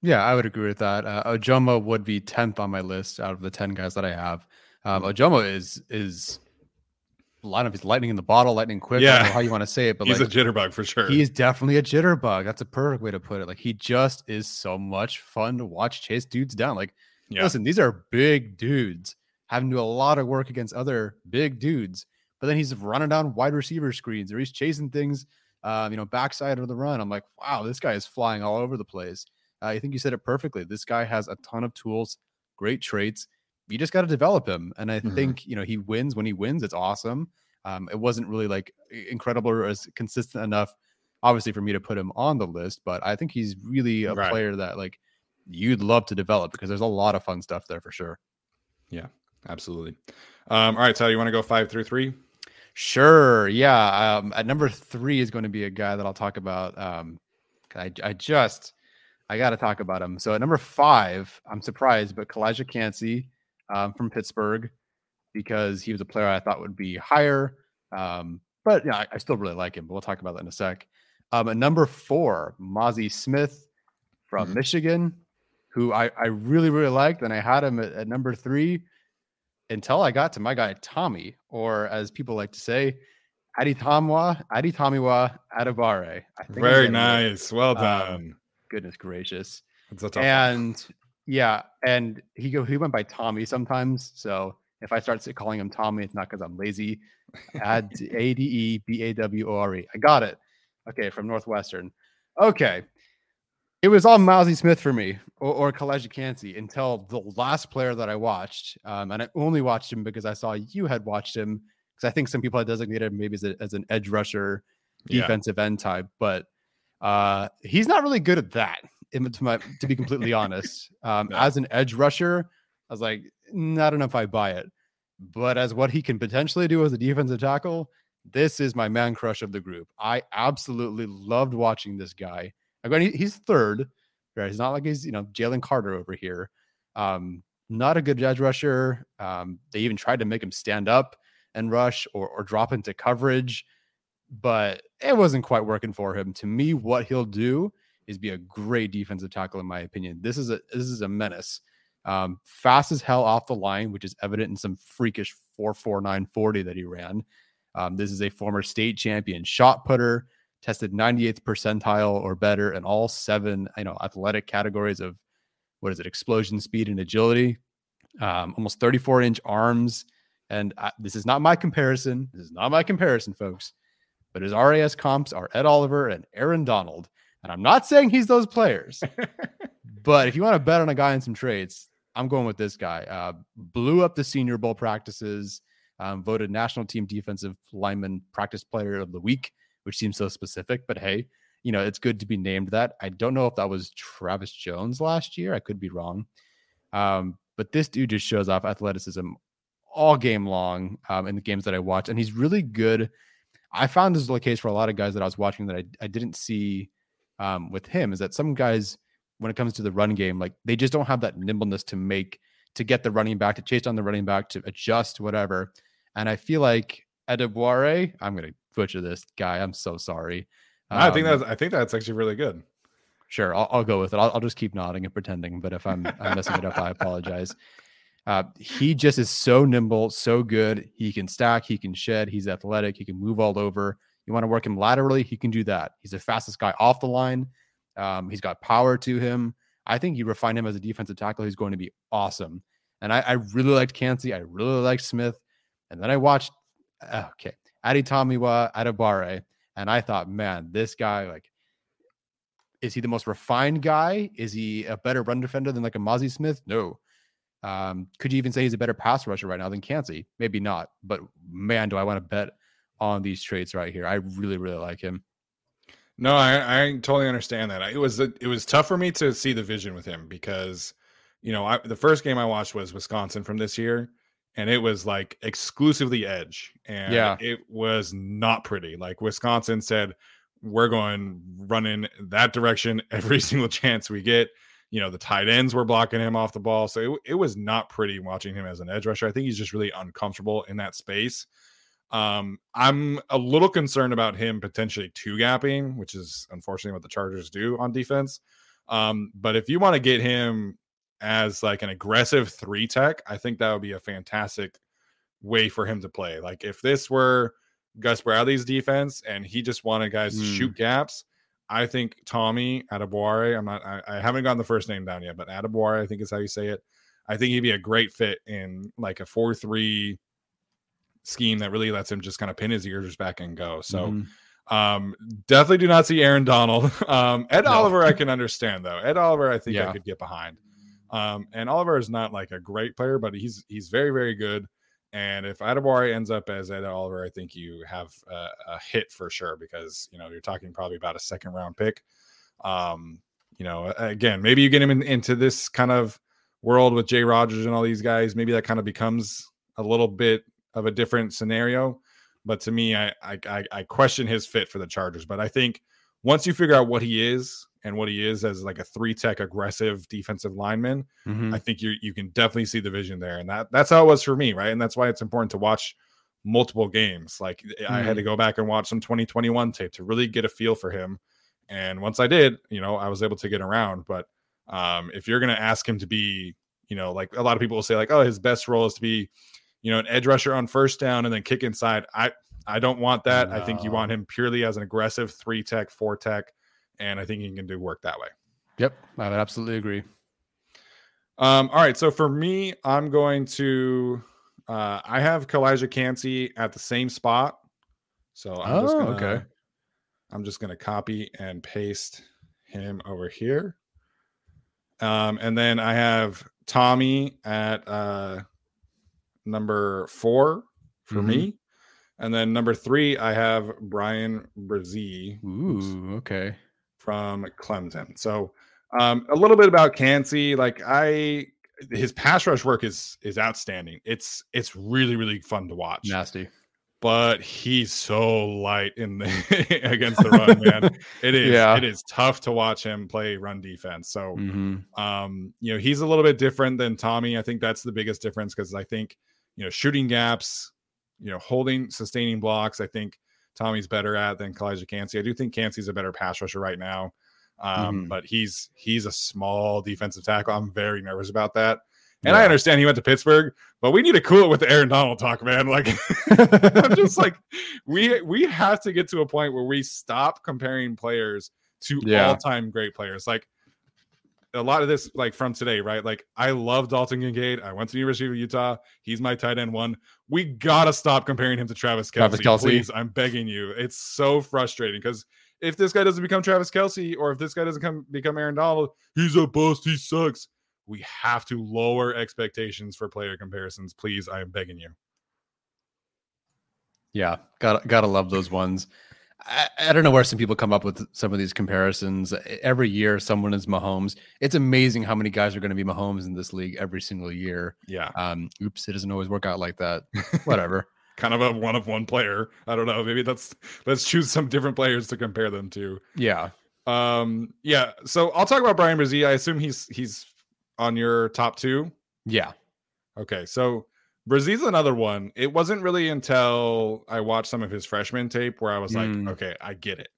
Yeah, I would agree with that. Uh, Ojomo would be tenth on my list out of the ten guys that I have. Um, Mm-hmm. Ojomo is is a lot of he's lightning in the bottle, lightning quick. I Yeah. don't know how you want to say it, but He's like a jitterbug for sure. He's definitely a jitterbug. That's a perfect way to put it. Like he just is so much fun to watch chase dudes down. Like, yeah. listen, these are big dudes having to do a lot of work against other big dudes, but then he's running down wide receiver screens or he's chasing things, um, you know, backside of the run. I'm like, wow, this guy is flying all over the place. Uh, I think you said it perfectly. This guy has a ton of tools, great traits. You just got to develop him, and I Mhm. think you know he wins when he wins. It's awesome. Um, it wasn't really like incredible or as consistent enough, obviously, for me to put him on the list. But I think he's really a Right. player that like you'd love to develop because there's a lot of fun stuff there for sure. Yeah, absolutely. Um, all right, so you want to go five through three? Sure, yeah. Um, at number three is going to be a guy that I'll talk about. Um, I I just I got to talk about him. So at number five, I'm surprised, but Calijah Kancey um, from Pittsburgh because he was a player I thought would be higher. Um, but yeah, I, I still really like him. But we'll talk about that in a sec. Um, at number four, Mazi Smith from Mhm. Michigan, who I, I really, really liked. And I had him at, at number three until I got to my guy, Tommy, or as people like to say, Aditamwa, Aditamiwa Adabare. I think Very nice. Well Um, done. Goodness gracious. It's a tough one. Yeah, and he go he went by Tommy sometimes. So if I start calling him Tommy, it's not because I'm lazy. Ad A D E B A W O R E. I got it. Okay, from Northwestern. Okay. It was all Mazi Smith for me or, or Kancey until the last player that I watched. Um, and I only watched him because I saw you had watched him because I think some people had designated him maybe as, a, as an edge rusher, Yeah. defensive end type, but uh, he's not really good at that. To, my, to be completely honest, um, No. as an edge rusher, I was like, "Mm, I don't know if I buy it. But as what he can potentially do as a defensive tackle, this is my man crush of the group. I absolutely loved watching this guy. I mean, he- he's third, right? He's not like he's you know Jalen Carter over here. Um, not a good edge rusher. Um, they even tried to make him stand up and rush or or drop into coverage, but it wasn't quite working for him. To me, what he'll do is be a great defensive tackle, in my opinion. This is a this is a menace. Um, fast as hell off the line, which is evident in some freakish 44940 that he ran. Um, this is a former state champion shot putter, tested 98th percentile or better in all seven, you know, athletic categories of what is it, explosion speed and agility. Um, almost 34 inch arms. And I, this is not my comparison. This is not my comparison, folks. But his RAS comps are Ed Oliver and Aaron Donald. And I'm not saying he's those players, but if you want to bet on a guy in some trades, I'm going with this guy. Uh, blew up the Senior Bowl practices, um, voted National Team Defensive Lineman Practice Player of the Week, which seems so specific. But hey, you know it's good to be named that. I don't know if that was Travis Jones last year. I could be wrong. Um, but this dude just shows off athleticism all game long um, in the games that I watch, and he's really good. I found this is the case for a lot of guys that I was watching that I, I didn't see um, with him is that some guys, when it comes to the run game, like they just don't have that nimbleness to make to get the running back, to chase down the running back, to adjust, whatever. And I feel like Edeboire, I'm gonna butcher this guy. I'm so sorry. I think Um, that's I think that's actually really good. Sure, I'll, I'll go with it. I'll, I'll just keep nodding and pretending. But if I'm, I'm messing it up, I apologize. Uh, he just is so nimble, so good. He can stack, he can shed, he's athletic, he can move all over. You want to work him laterally, he can do that. He's the fastest guy off the line. Um, he's got power to him. I think you refine him as a defensive tackle. He's going to be awesome. And I, I really liked Kancey. I really liked Smith. And then I watched, uh, okay, Adi Tamiwa Adabare. And I thought, man, this guy, like, is he the most refined guy? Is he a better run defender than like a Mazi Smith? No. Um, could you even say he's a better pass rusher right now than Kancey? Maybe not. But man, do I want to bet on these traits right here. I really, really like him. No, I, I totally understand that. It was it was tough for me to see the vision with him because, you know, I, the first game I watched was Wisconsin from this year, and it was like exclusively edge, and Yeah. it was not pretty. Like Wisconsin said, we're going running that direction every single chance we get. You know, the tight ends were blocking him off the ball, so it, it was not pretty watching him as an edge rusher. I think he's just really uncomfortable in that space. Um, I'm a little concerned about him potentially two gapping, which is unfortunately what the Chargers do on defense. Um, but if you want to get him as like an aggressive three tech, I think that would be a fantastic way for him to play. Like if this were Gus Bradley's defense and he just wanted guys to Mm. shoot gaps, I think Tommy Adebawore, I'm not, I, I haven't gotten the first name down yet, but Adebawore, I think is how you say it. I think he'd be a great fit in like a 4 3 scheme that really lets him just kind of pin his ears back and go. So, Mhm. um, definitely do not see Aaron Donald. Um, Ed No. Oliver, I can understand though. Ed Oliver, I think I could get behind. Um, and Oliver is not like a great player, but he's he's very very good. And if Adebawore ends up as Ed Oliver, I think you have a, a hit for sure because you know you're talking probably about a second round pick. Um, you know, again, maybe you get him in, into this kind of world with Jay Rodgers and all these guys. Maybe that kind of becomes a little bit of a different scenario. But to me, I I, I, I question his fit for the Chargers. But I think once you figure out what he is and what he is as like a three tech aggressive defensive lineman, Mhm. I think you you can definitely see the vision there, and that that's how it was for me, right? And that's why it's important to watch multiple games. Like I had to go back and watch some 2021 tape to really get a feel for him. And once I did, you know, I was able to get around. But um, if you're going to ask him to be, you know, like a lot of people will say, like, oh, his best role is to be, you know, an edge rusher on first down and then kick inside. I I don't want that. I think you want him purely as an aggressive three tech, four tech, and I think he can do work that way. Yep, I would absolutely agree. Um, all right, so for me, I'm going to uh I have Calijah Kancey at the same spot. So I'm just Oh, gonna okay. I'm just gonna copy and paste him over here. Um, and then I have Tommy at uh number four for Mhm. me. And then number three, I have Bryan Bresee Ooh, okay. from Clemson. So um, a little bit about Kancey. Like I his pass rush work is is outstanding. It's it's really, really fun to watch. Nasty. But he's so light in the against the run, man. It is Yeah. it is tough to watch him play run defense. So hmm um, you know, he's a little bit different than Tommy. I think that's the biggest difference because I think, you know, shooting gaps, you know, holding, sustaining blocks, I think Tommy's better at than Calijah Kancey. I do think Cansey's a better pass rusher right now. Um, Mhm. but he's he's a small defensive tackle. I'm very nervous about that. And I understand he went to Pittsburgh, but we need to cool it with the Aaron Donald talk, man. Like I'm just like we we have to get to a point where we stop comparing players to Yeah. all-time great players. Like a lot of this, like from today, right? Like I love Dalton Kincaid. I went to the University of Utah. He's my tight end one. We gotta stop comparing him to Travis Kelsey. Travis Kelce. Please, I'm begging you. It's so frustrating because if this guy doesn't become Travis Kelsey or if this guy doesn't come become Aaron Donald, he's a bust. He sucks. We have to lower expectations for player comparisons. Please, I am begging you. Yeah, gotta gotta love those ones. I, I don't know where some people come up with some of these comparisons. Every year, someone is Mahomes. It's amazing how many guys are going to be Mahomes in this league every single year. Yeah. Um, oops, it doesn't always work out like that. Whatever. kind of a one of one player. I don't know. Maybe that's let's choose some different players to compare them to. yeah. Um, yeah. So I'll talk about Bryan Bresee. I assume he's he's on your top two. Yeah. Okay, so Bresee's another one. It wasn't really until I watched some of his freshman tape where I was like, Mm. okay, I get it.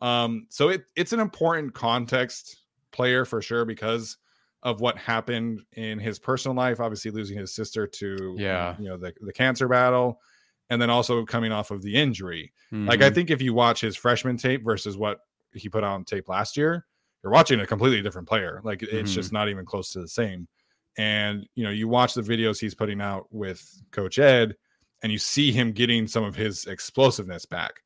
Um, so it it's an important context player for sure because of what happened in his personal life. Obviously, losing his sister to Yeah. you know the the cancer battle, and then also coming off of the injury. Like I Mhm. think if you watch his freshman tape versus what he put on tape last year, you're watching a completely different player. Like it's Mhm. just not even close to the same. And you know, you watch the videos he's putting out with Coach Ed, and you see him getting some of his explosiveness back.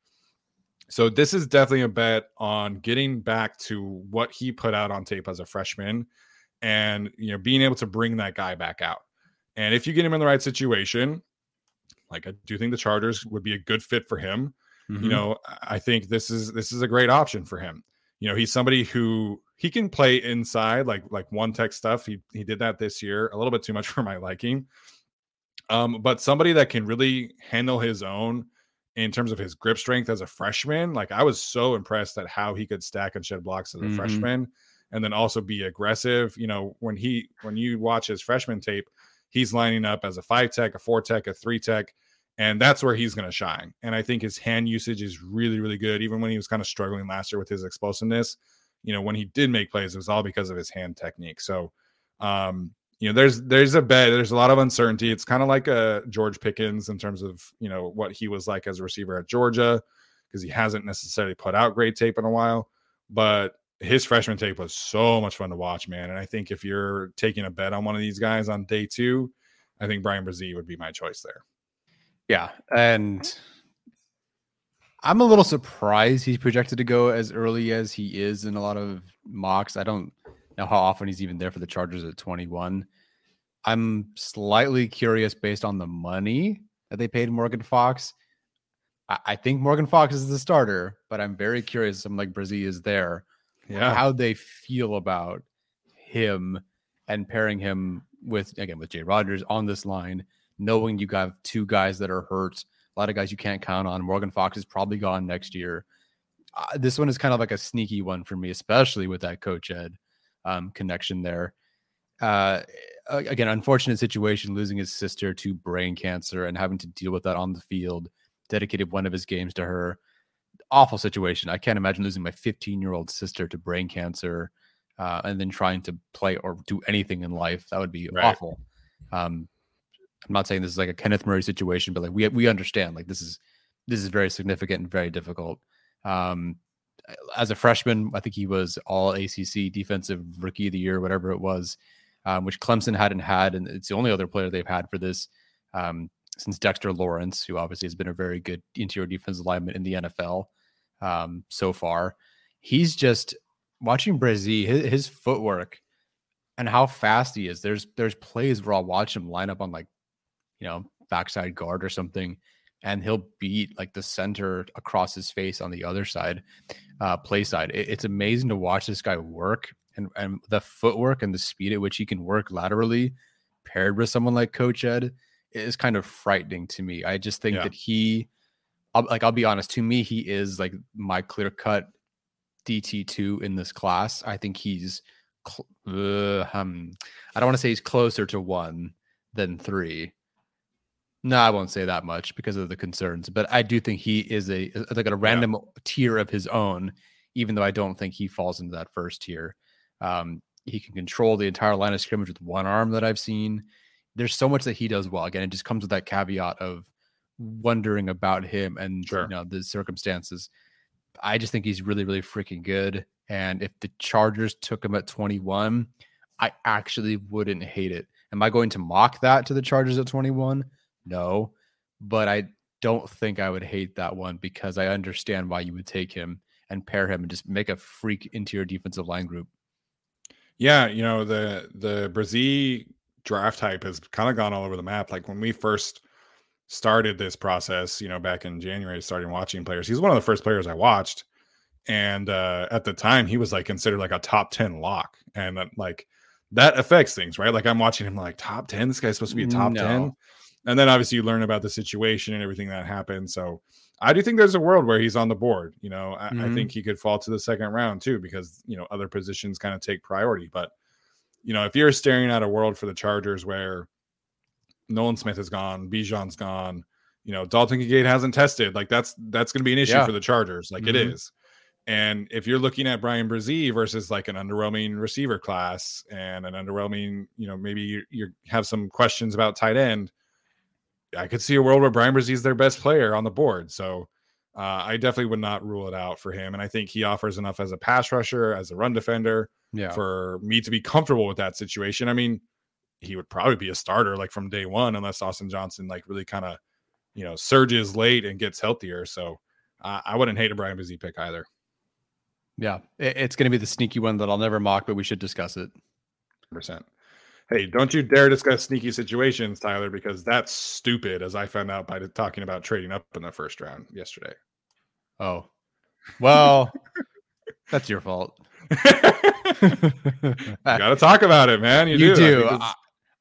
So this is definitely a bet on getting back to what he put out on tape as a freshman, and you know, being able to bring that guy back out. And if you get him in the right situation, like I do think the Chargers would be a good fit for him you Mhm. know i think this is this is a great option for him you know he's somebody who he can play inside like like one tech stuff. He he did that this year a little bit too much for my liking. Um but somebody that can really handle his own in terms of his grip strength as a freshman like i was so impressed at how he could stack and shed blocks as a Mhm. freshman and then also be aggressive. You know when he when you watch his freshman tape he's lining up as a five tech a four tech a three tech And that's where he's going to shine. And I think his hand usage is really, really good. Even when he was kind of struggling last year with his explosiveness, you know, when he did make plays, it was all because of his hand technique. So, um, you know, there's there's a bet, there's a lot of uncertainty. It's kind of like a George Pickens in terms of you know what he was like as a receiver at Georgia, because he hasn't necessarily put out great tape in a while. But his freshman tape was so much fun to watch, man. And I think if you're taking a bet on one of these guys on day two, I think Bryan Bresee would be my choice there. Yeah, and I'm a little surprised he's projected to go as early as he is in a lot of mocks. I don't know how often he's even there for the Chargers at 21. I'm slightly curious based on the money that they paid Morgan Fox. I, I think Morgan Fox is the starter, but I'm very curious. I'm like Bresee is there. Yeah. How they feel about him and pairing him with again with Jay Rodgers on this line, knowing you have two guys that are hurt, a lot of guys you can't count on. Morgan Fox is probably gone next year. Uh, this one is kind of like a sneaky one for me, especially with that coach Ed um, connection there. Uh, again, unfortunate situation, losing his sister to brain cancer and having to deal with that on the field. Dedicated one of his games to her. Awful situation. I can't imagine losing my 15 year old sister to brain cancer uh, and then trying to play or do anything in life. That would be right. awful. Um, I'm not saying this is like a Kenneth Murray situation, but like we we understand like this is this is very significant and very difficult. Um, as a freshman, I think he was all ACC defensive rookie of the year, whatever it was, um, which Clemson hadn't had, and it's the only other player they've had for this um, since Dexter Lawrence, who obviously has been a very good interior defensive lineman in the NFL um, so far. He's just watching Bresee, his, his, footwork and how fast he is. There's there's plays where I'll watch him line up on like, you know, backside guard or something, and he'll beat like the center across his face on the other side, uh, play side. It, it's amazing to watch this guy work and and the footwork and the speed at which he can work laterally, paired with someone like Coach Ed, is kind of frightening to me. I just think yeah. that he, I'll, like I'll be honest, to me he is like my clear cut DT two in this class. I think he's, uh, um, I don't want to say he's closer to one than three. No, I won't say that much because of the concerns, but I do think he is a like a random yeah. tier of his own. Even though I don't think he falls into that first tier, um, he can control the entire line of scrimmage with one arm that I've seen. There's so much that he does well. Again, it just comes with that caveat of wondering about him and sure. you know the circumstances. I just think he's really, really freaking good. And if the Chargers took him at 21, I actually wouldn't hate it. Am I going to mock that to the Chargers at 21? No, but I don't think I would hate that one because I understand why you would take him and pair him and just make a freak interior defensive line group. Yeah, you know the the Bresee draft type has kind of gone all over the map. Like when we first started this process, you know, back in January, starting watching players. He's one of the first players I watched, and uh, at the time, he was like considered like a top ten lock, and uh, like that affects things, right? Like I'm watching him like top ten. This guy's supposed to be a top no. ten, and then obviously you learn about the situation and everything that happened. So I do think there's a world where he's on the board. You know, I, mm-hmm. I think he could fall to the second round too because you know other positions kind of take priority. But you know, if you're staring at a world for the Chargers where Nolan Smith is gone, Bijan's gone. You know, Dalton Kincaid hasn't tested. Like that's that's going to be an issue yeah. for the Chargers. Like mm-hmm. it is. And if you're looking at Bryan Bresee versus like an underwhelming receiver class and an underwhelming, you know, maybe you, you have some questions about tight end, I could see a world where Bryan Bresee is their best player on the board. So uh, I definitely would not rule it out for him. And I think he offers enough as a pass rusher, as a run defender, yeah. for me to be comfortable with that situation. I mean, he would probably be a starter like from day one unless Austin Johnson like really kind of you know surges late and gets healthier. So uh, I wouldn't hate a Bryan Bresee pick either. Yeah, it's going to be the sneaky one that I'll never mock, but we should discuss it. Percent. Hey, don't you dare discuss sneaky situations, Tyler, because that's stupid. As I found out by talking about trading up in the first round yesterday. Oh, well, that's your fault. You Got to talk about it, man. You, you do. do.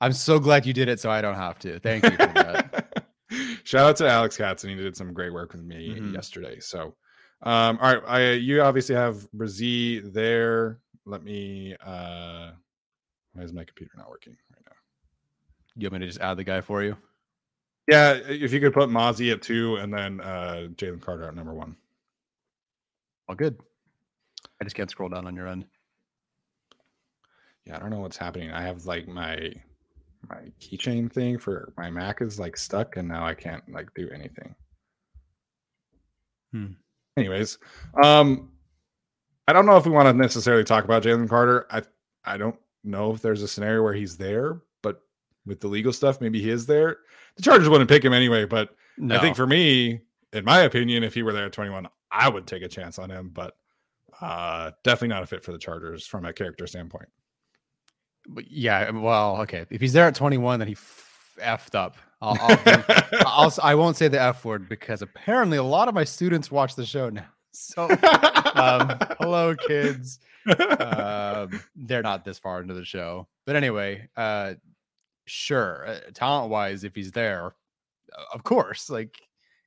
I'm so glad you did it so I don't have to. Thank you for that. Shout out to Alex Katzen. He did some great work with me mm-hmm. yesterday. So, um, all right. I, you obviously have Bresee there. Let me, uh, why is my computer not working right now? You want me to just add the guy for you? Yeah, if you could put Mazi at two and then uh Jalen Carter at number one. All good. I just can't scroll down on your end. Yeah, I don't know what's happening. I have like my my keychain thing for my Mac is like stuck and now I can't like do anything. Hmm. Anyways, um I don't know if we want to necessarily talk about Jalen Carter. I I don't know if there's a scenario where he's there, but with the legal stuff, maybe he is there. The Chargers wouldn't pick him anyway, but I think for me, in my opinion, if he were there at 21, I would take a chance on him, but uh definitely not a fit for the Chargers from a character standpoint. But yeah, well, okay. If he's there at 21, then he f- effed up. I'll, I'll, I'll I won't say the f word because apparently a lot of my students watch the show now. So, um, hello, kids. Um, they're not this far into the show, but anyway, uh, sure. Uh, talent wise, if he's there, of course. Like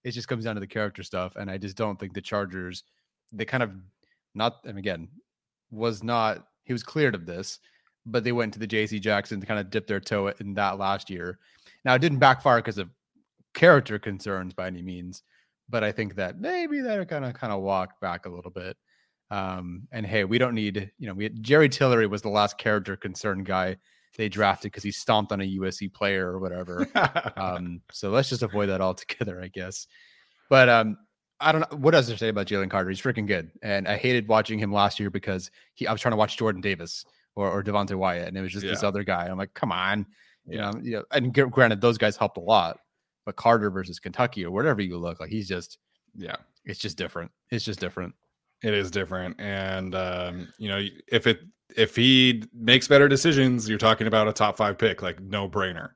it just comes down to the character stuff, and I just don't think the Chargers. They kind of not, and again, was not. He was cleared of this, but they went to the JC Jackson to kind of dip their toe in that last year. Now it didn't backfire because of character concerns by any means, but I think that maybe they're gonna kind of walk back a little bit. Um, and hey, we don't need, you know, we Jerry Tillery was the last character concern guy they drafted because he stomped on a USC player or whatever. um, so let's just avoid that altogether, I guess. But um, I don't know what else to say about Jalen Carter. He's freaking good, and I hated watching him last year because he I was trying to watch Jordan Davis or, or Devonte Wyatt, and it was just this other guy. I'm like, come on, you Yeah. know, you know. And gr- granted, those guys helped a lot, but Carter versus Kentucky or whatever you look like, he's just yeah. it's just different. It's just different. It is different, and um, you know, if it if he makes better decisions, you're talking about a top five pick, like no brainer.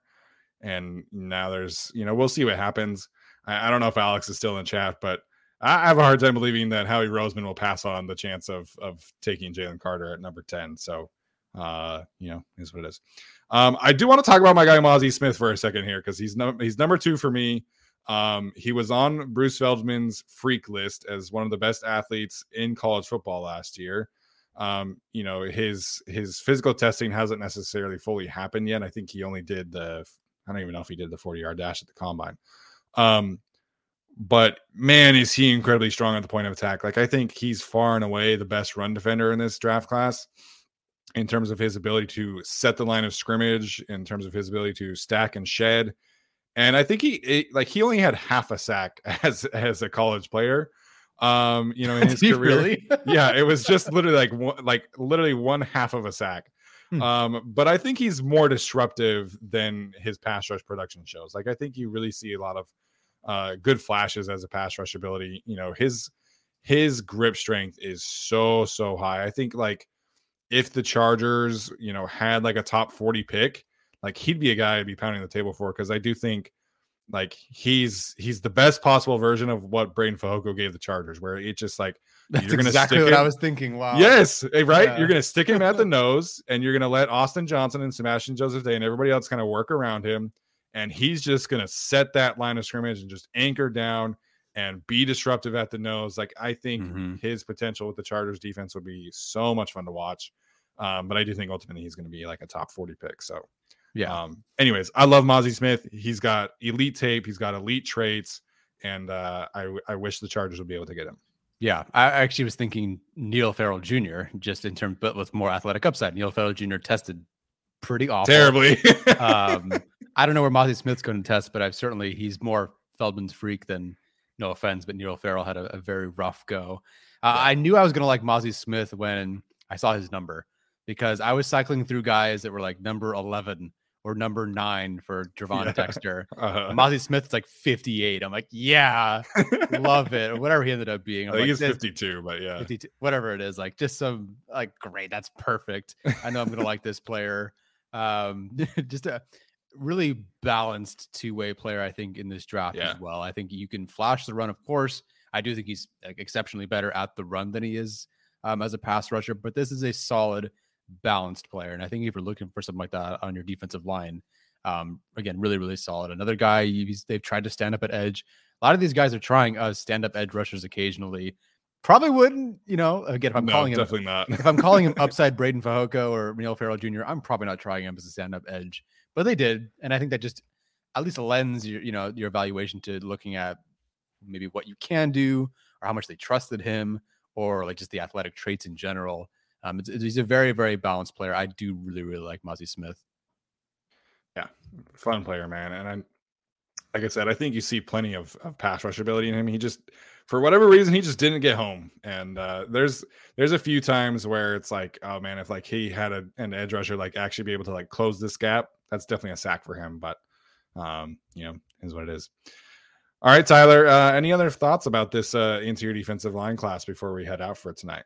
And now there's, you know, we'll see what happens. I, I don't know if Alex is still in chat, but I, have a hard time believing that Howie Roseman will pass on the chance of of taking Jalen Carter at number ten. So, uh, you know, is what it is. Um, I do want to talk about my guy Mazi Smith for a second here because he's num- he's number two for me. Um, he was on Bruce Feldman's freak list as one of the best athletes in college football last year. Um, you know, his his physical testing hasn't necessarily fully happened yet. I think he only did the I don't even know if he did the 40 yard dash at the combine. Um, but man, is he incredibly strong at the point of attack. Like I think he's far and away the best run defender in this draft class in terms of his ability to set the line of scrimmage, in terms of his ability to stack and shed. And I think he it, like he only had half a sack as as a college player. Um, you know, in his career. really? yeah, it was just literally like one, like literally one half of a sack. Hmm. Um, but I think he's more disruptive than his pass rush production shows. Like I think you really see a lot of uh good flashes as a pass rush ability. You know, his his grip strength is so so high. I think like if the Chargers, you know, had like a top 40 pick, like he'd be a guy I'd be pounding the table for because I do think like he's he's the best possible version of what Breiden Fehoko gave the Chargers, where it just like That's You're gonna exactly stick what I was thinking. Wow. Yes, eh, right. Yeah. You're going to stick him at the nose, and you're going to let Austin Johnson and Sebastian Joseph Day and everybody else kind of work around him, and he's just going to set that line of scrimmage and just anchor down and be disruptive at the nose. Like I think Mhm. his potential with the Chargers defense would be so much fun to watch. Um, but I do think ultimately he's going to be like a top 40 pick. So Yeah. um, anyways, I love Mazi Smith. He's got elite tape. He's got elite traits, and uh, I I wish the Chargers would be able to get him. Yeah, I actually was thinking Neil Farrell Jr. just in terms, but with more athletic upside. Neil Farrell Jr. tested pretty awful. Terribly. um, I don't know where Mazi Smith's going to test, but I've certainly he's more Feldman's freak than no offense, but Neil Farrell had a, a very rough go. Uh, I knew I was going to like Mazi Smith when I saw his number because I was cycling through guys that were like number eleven or number nine for Gervon Yeah. Dexter. uh, And Mazi Smith's like fifty eight. I'm like, yeah, love it. Or whatever he ended up being. I I'm think like, he's 52, but yeah. 52, whatever it is, like just some like great, that's perfect. I know I'm gonna like this player. Um, just a really balanced two-way player, I think, in this draft Yeah. as well. I think you can flash the run, of course. I do think he's like, exceptionally better at the run than he is um, as a pass rusher, but this is a solid, balanced player. And I think if you're looking for something like that on your defensive line, um, again, really, really solid. Another guy, he's, they've tried to stand up at edge. A lot of these guys are trying uh, stand up edge rushers occasionally. Probably wouldn't, you know, again, if I'm no, calling him definitely not. if I'm calling him upside Breiden Fehoko or Neil Farrell Jr., I'm probably not trying him as a stand-up edge, but they did, and I think that just at least lends your you know your evaluation to looking at maybe what you can do or how much they trusted him or like just the athletic traits in general. Um, it's, it's, he's a very very balanced player. I do really really like Mazi Smith. Yeah, fun player, man. And I, like I said, I think you see plenty of, of pass rush ability in him. He just, for whatever reason, he just didn't get home. And uh, there's there's a few times where it's like, oh man, if like he had a, an edge rusher like actually be able to like close this gap, that's definitely a sack for him. But um, you know, is what it is. All right, Tyler. Uh, any other thoughts about this uh, interior defensive line class before we head out for tonight?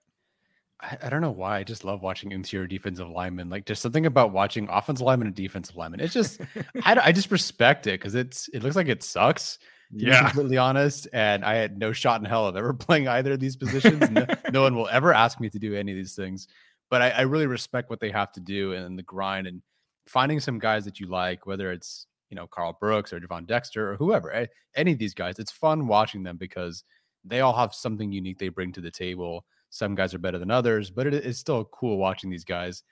I, I, don't know why. I just love watching interior defensive linemen. Like, there's something about watching offensive linemen and defensive linemen. It's just, I, I just respect it because it's it looks like it sucks. yeah, completely honest. And I had no shot in hell of ever playing either of these positions. no, no, one will ever ask me to do any of these things. But I, I really respect what they have to do and the grind and finding some guys that you like, whether it's you know Karl Brooks or Gervon Dexter or whoever, any of these guys. It's fun watching them because they all have something unique they bring to the table some guys are better than others, but it is still cool watching these guys.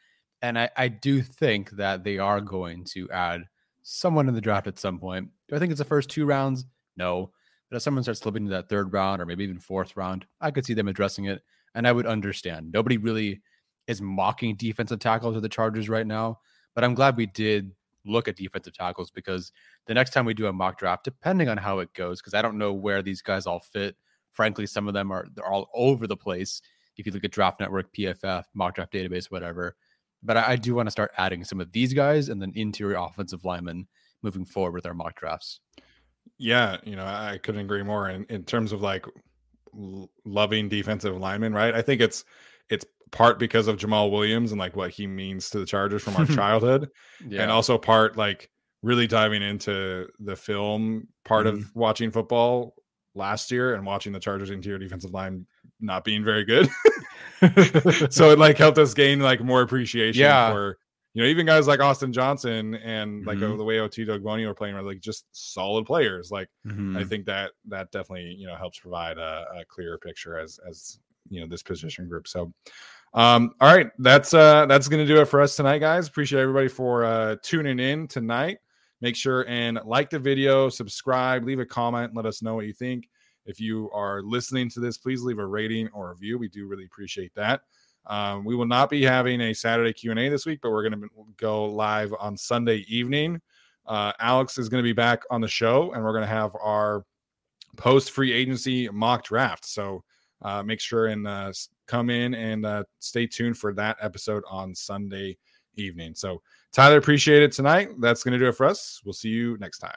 And I, I do think that they are going to add someone in the draft at some point. Do I think it's the first two rounds? No. But if someone starts slipping to that third round or maybe even fourth round, I could see them addressing it and I would understand. Nobody really is mocking defensive tackles of the Chargers right now, but I'm glad we did look at defensive tackles because the next time we do a mock draft, depending on how it goes, because I don't know where these guys all fit Frankly, some of them are they're all over the place. If you look at Draft Network, PFF, mock draft database, whatever. But I, I do want to start adding some of these guys and then interior offensive linemen moving forward with our mock drafts. Yeah, you know, I couldn't agree more. In in terms of like loving defensive linemen, right? I think it's it's part because of Jamal Williams and like what he means to the Chargers from our childhood, yeah. and also part like really diving into the film part mm-hmm. of watching football last year and watching the Chargers interior defensive line not being very good. so it like helped us gain like more appreciation yeah. for you know even guys like Austin Johnson and like mm-hmm. the way Ot Ogbonnia were playing are like just solid players. Like mm-hmm. I think that that definitely you know helps provide a, a clearer picture as as you know this position group. So um, all right, that's uh that's gonna do it for us tonight, guys. Appreciate everybody for uh tuning in tonight. Make sure and like the video, subscribe, leave a comment, let us know what you think. If you are listening to this, please leave a rating or a review. We do really appreciate that. Um, we will not be having a Saturday Q and A this week, but we're going to go live on Sunday evening. Uh, Alex is going to be back on the show, and we're going to have our post free agency mock draft. So uh, make sure and uh, come in and uh, stay tuned for that episode on Sunday evening. So Tyler, appreciate it tonight. That's going to do it for us. We'll see you next time.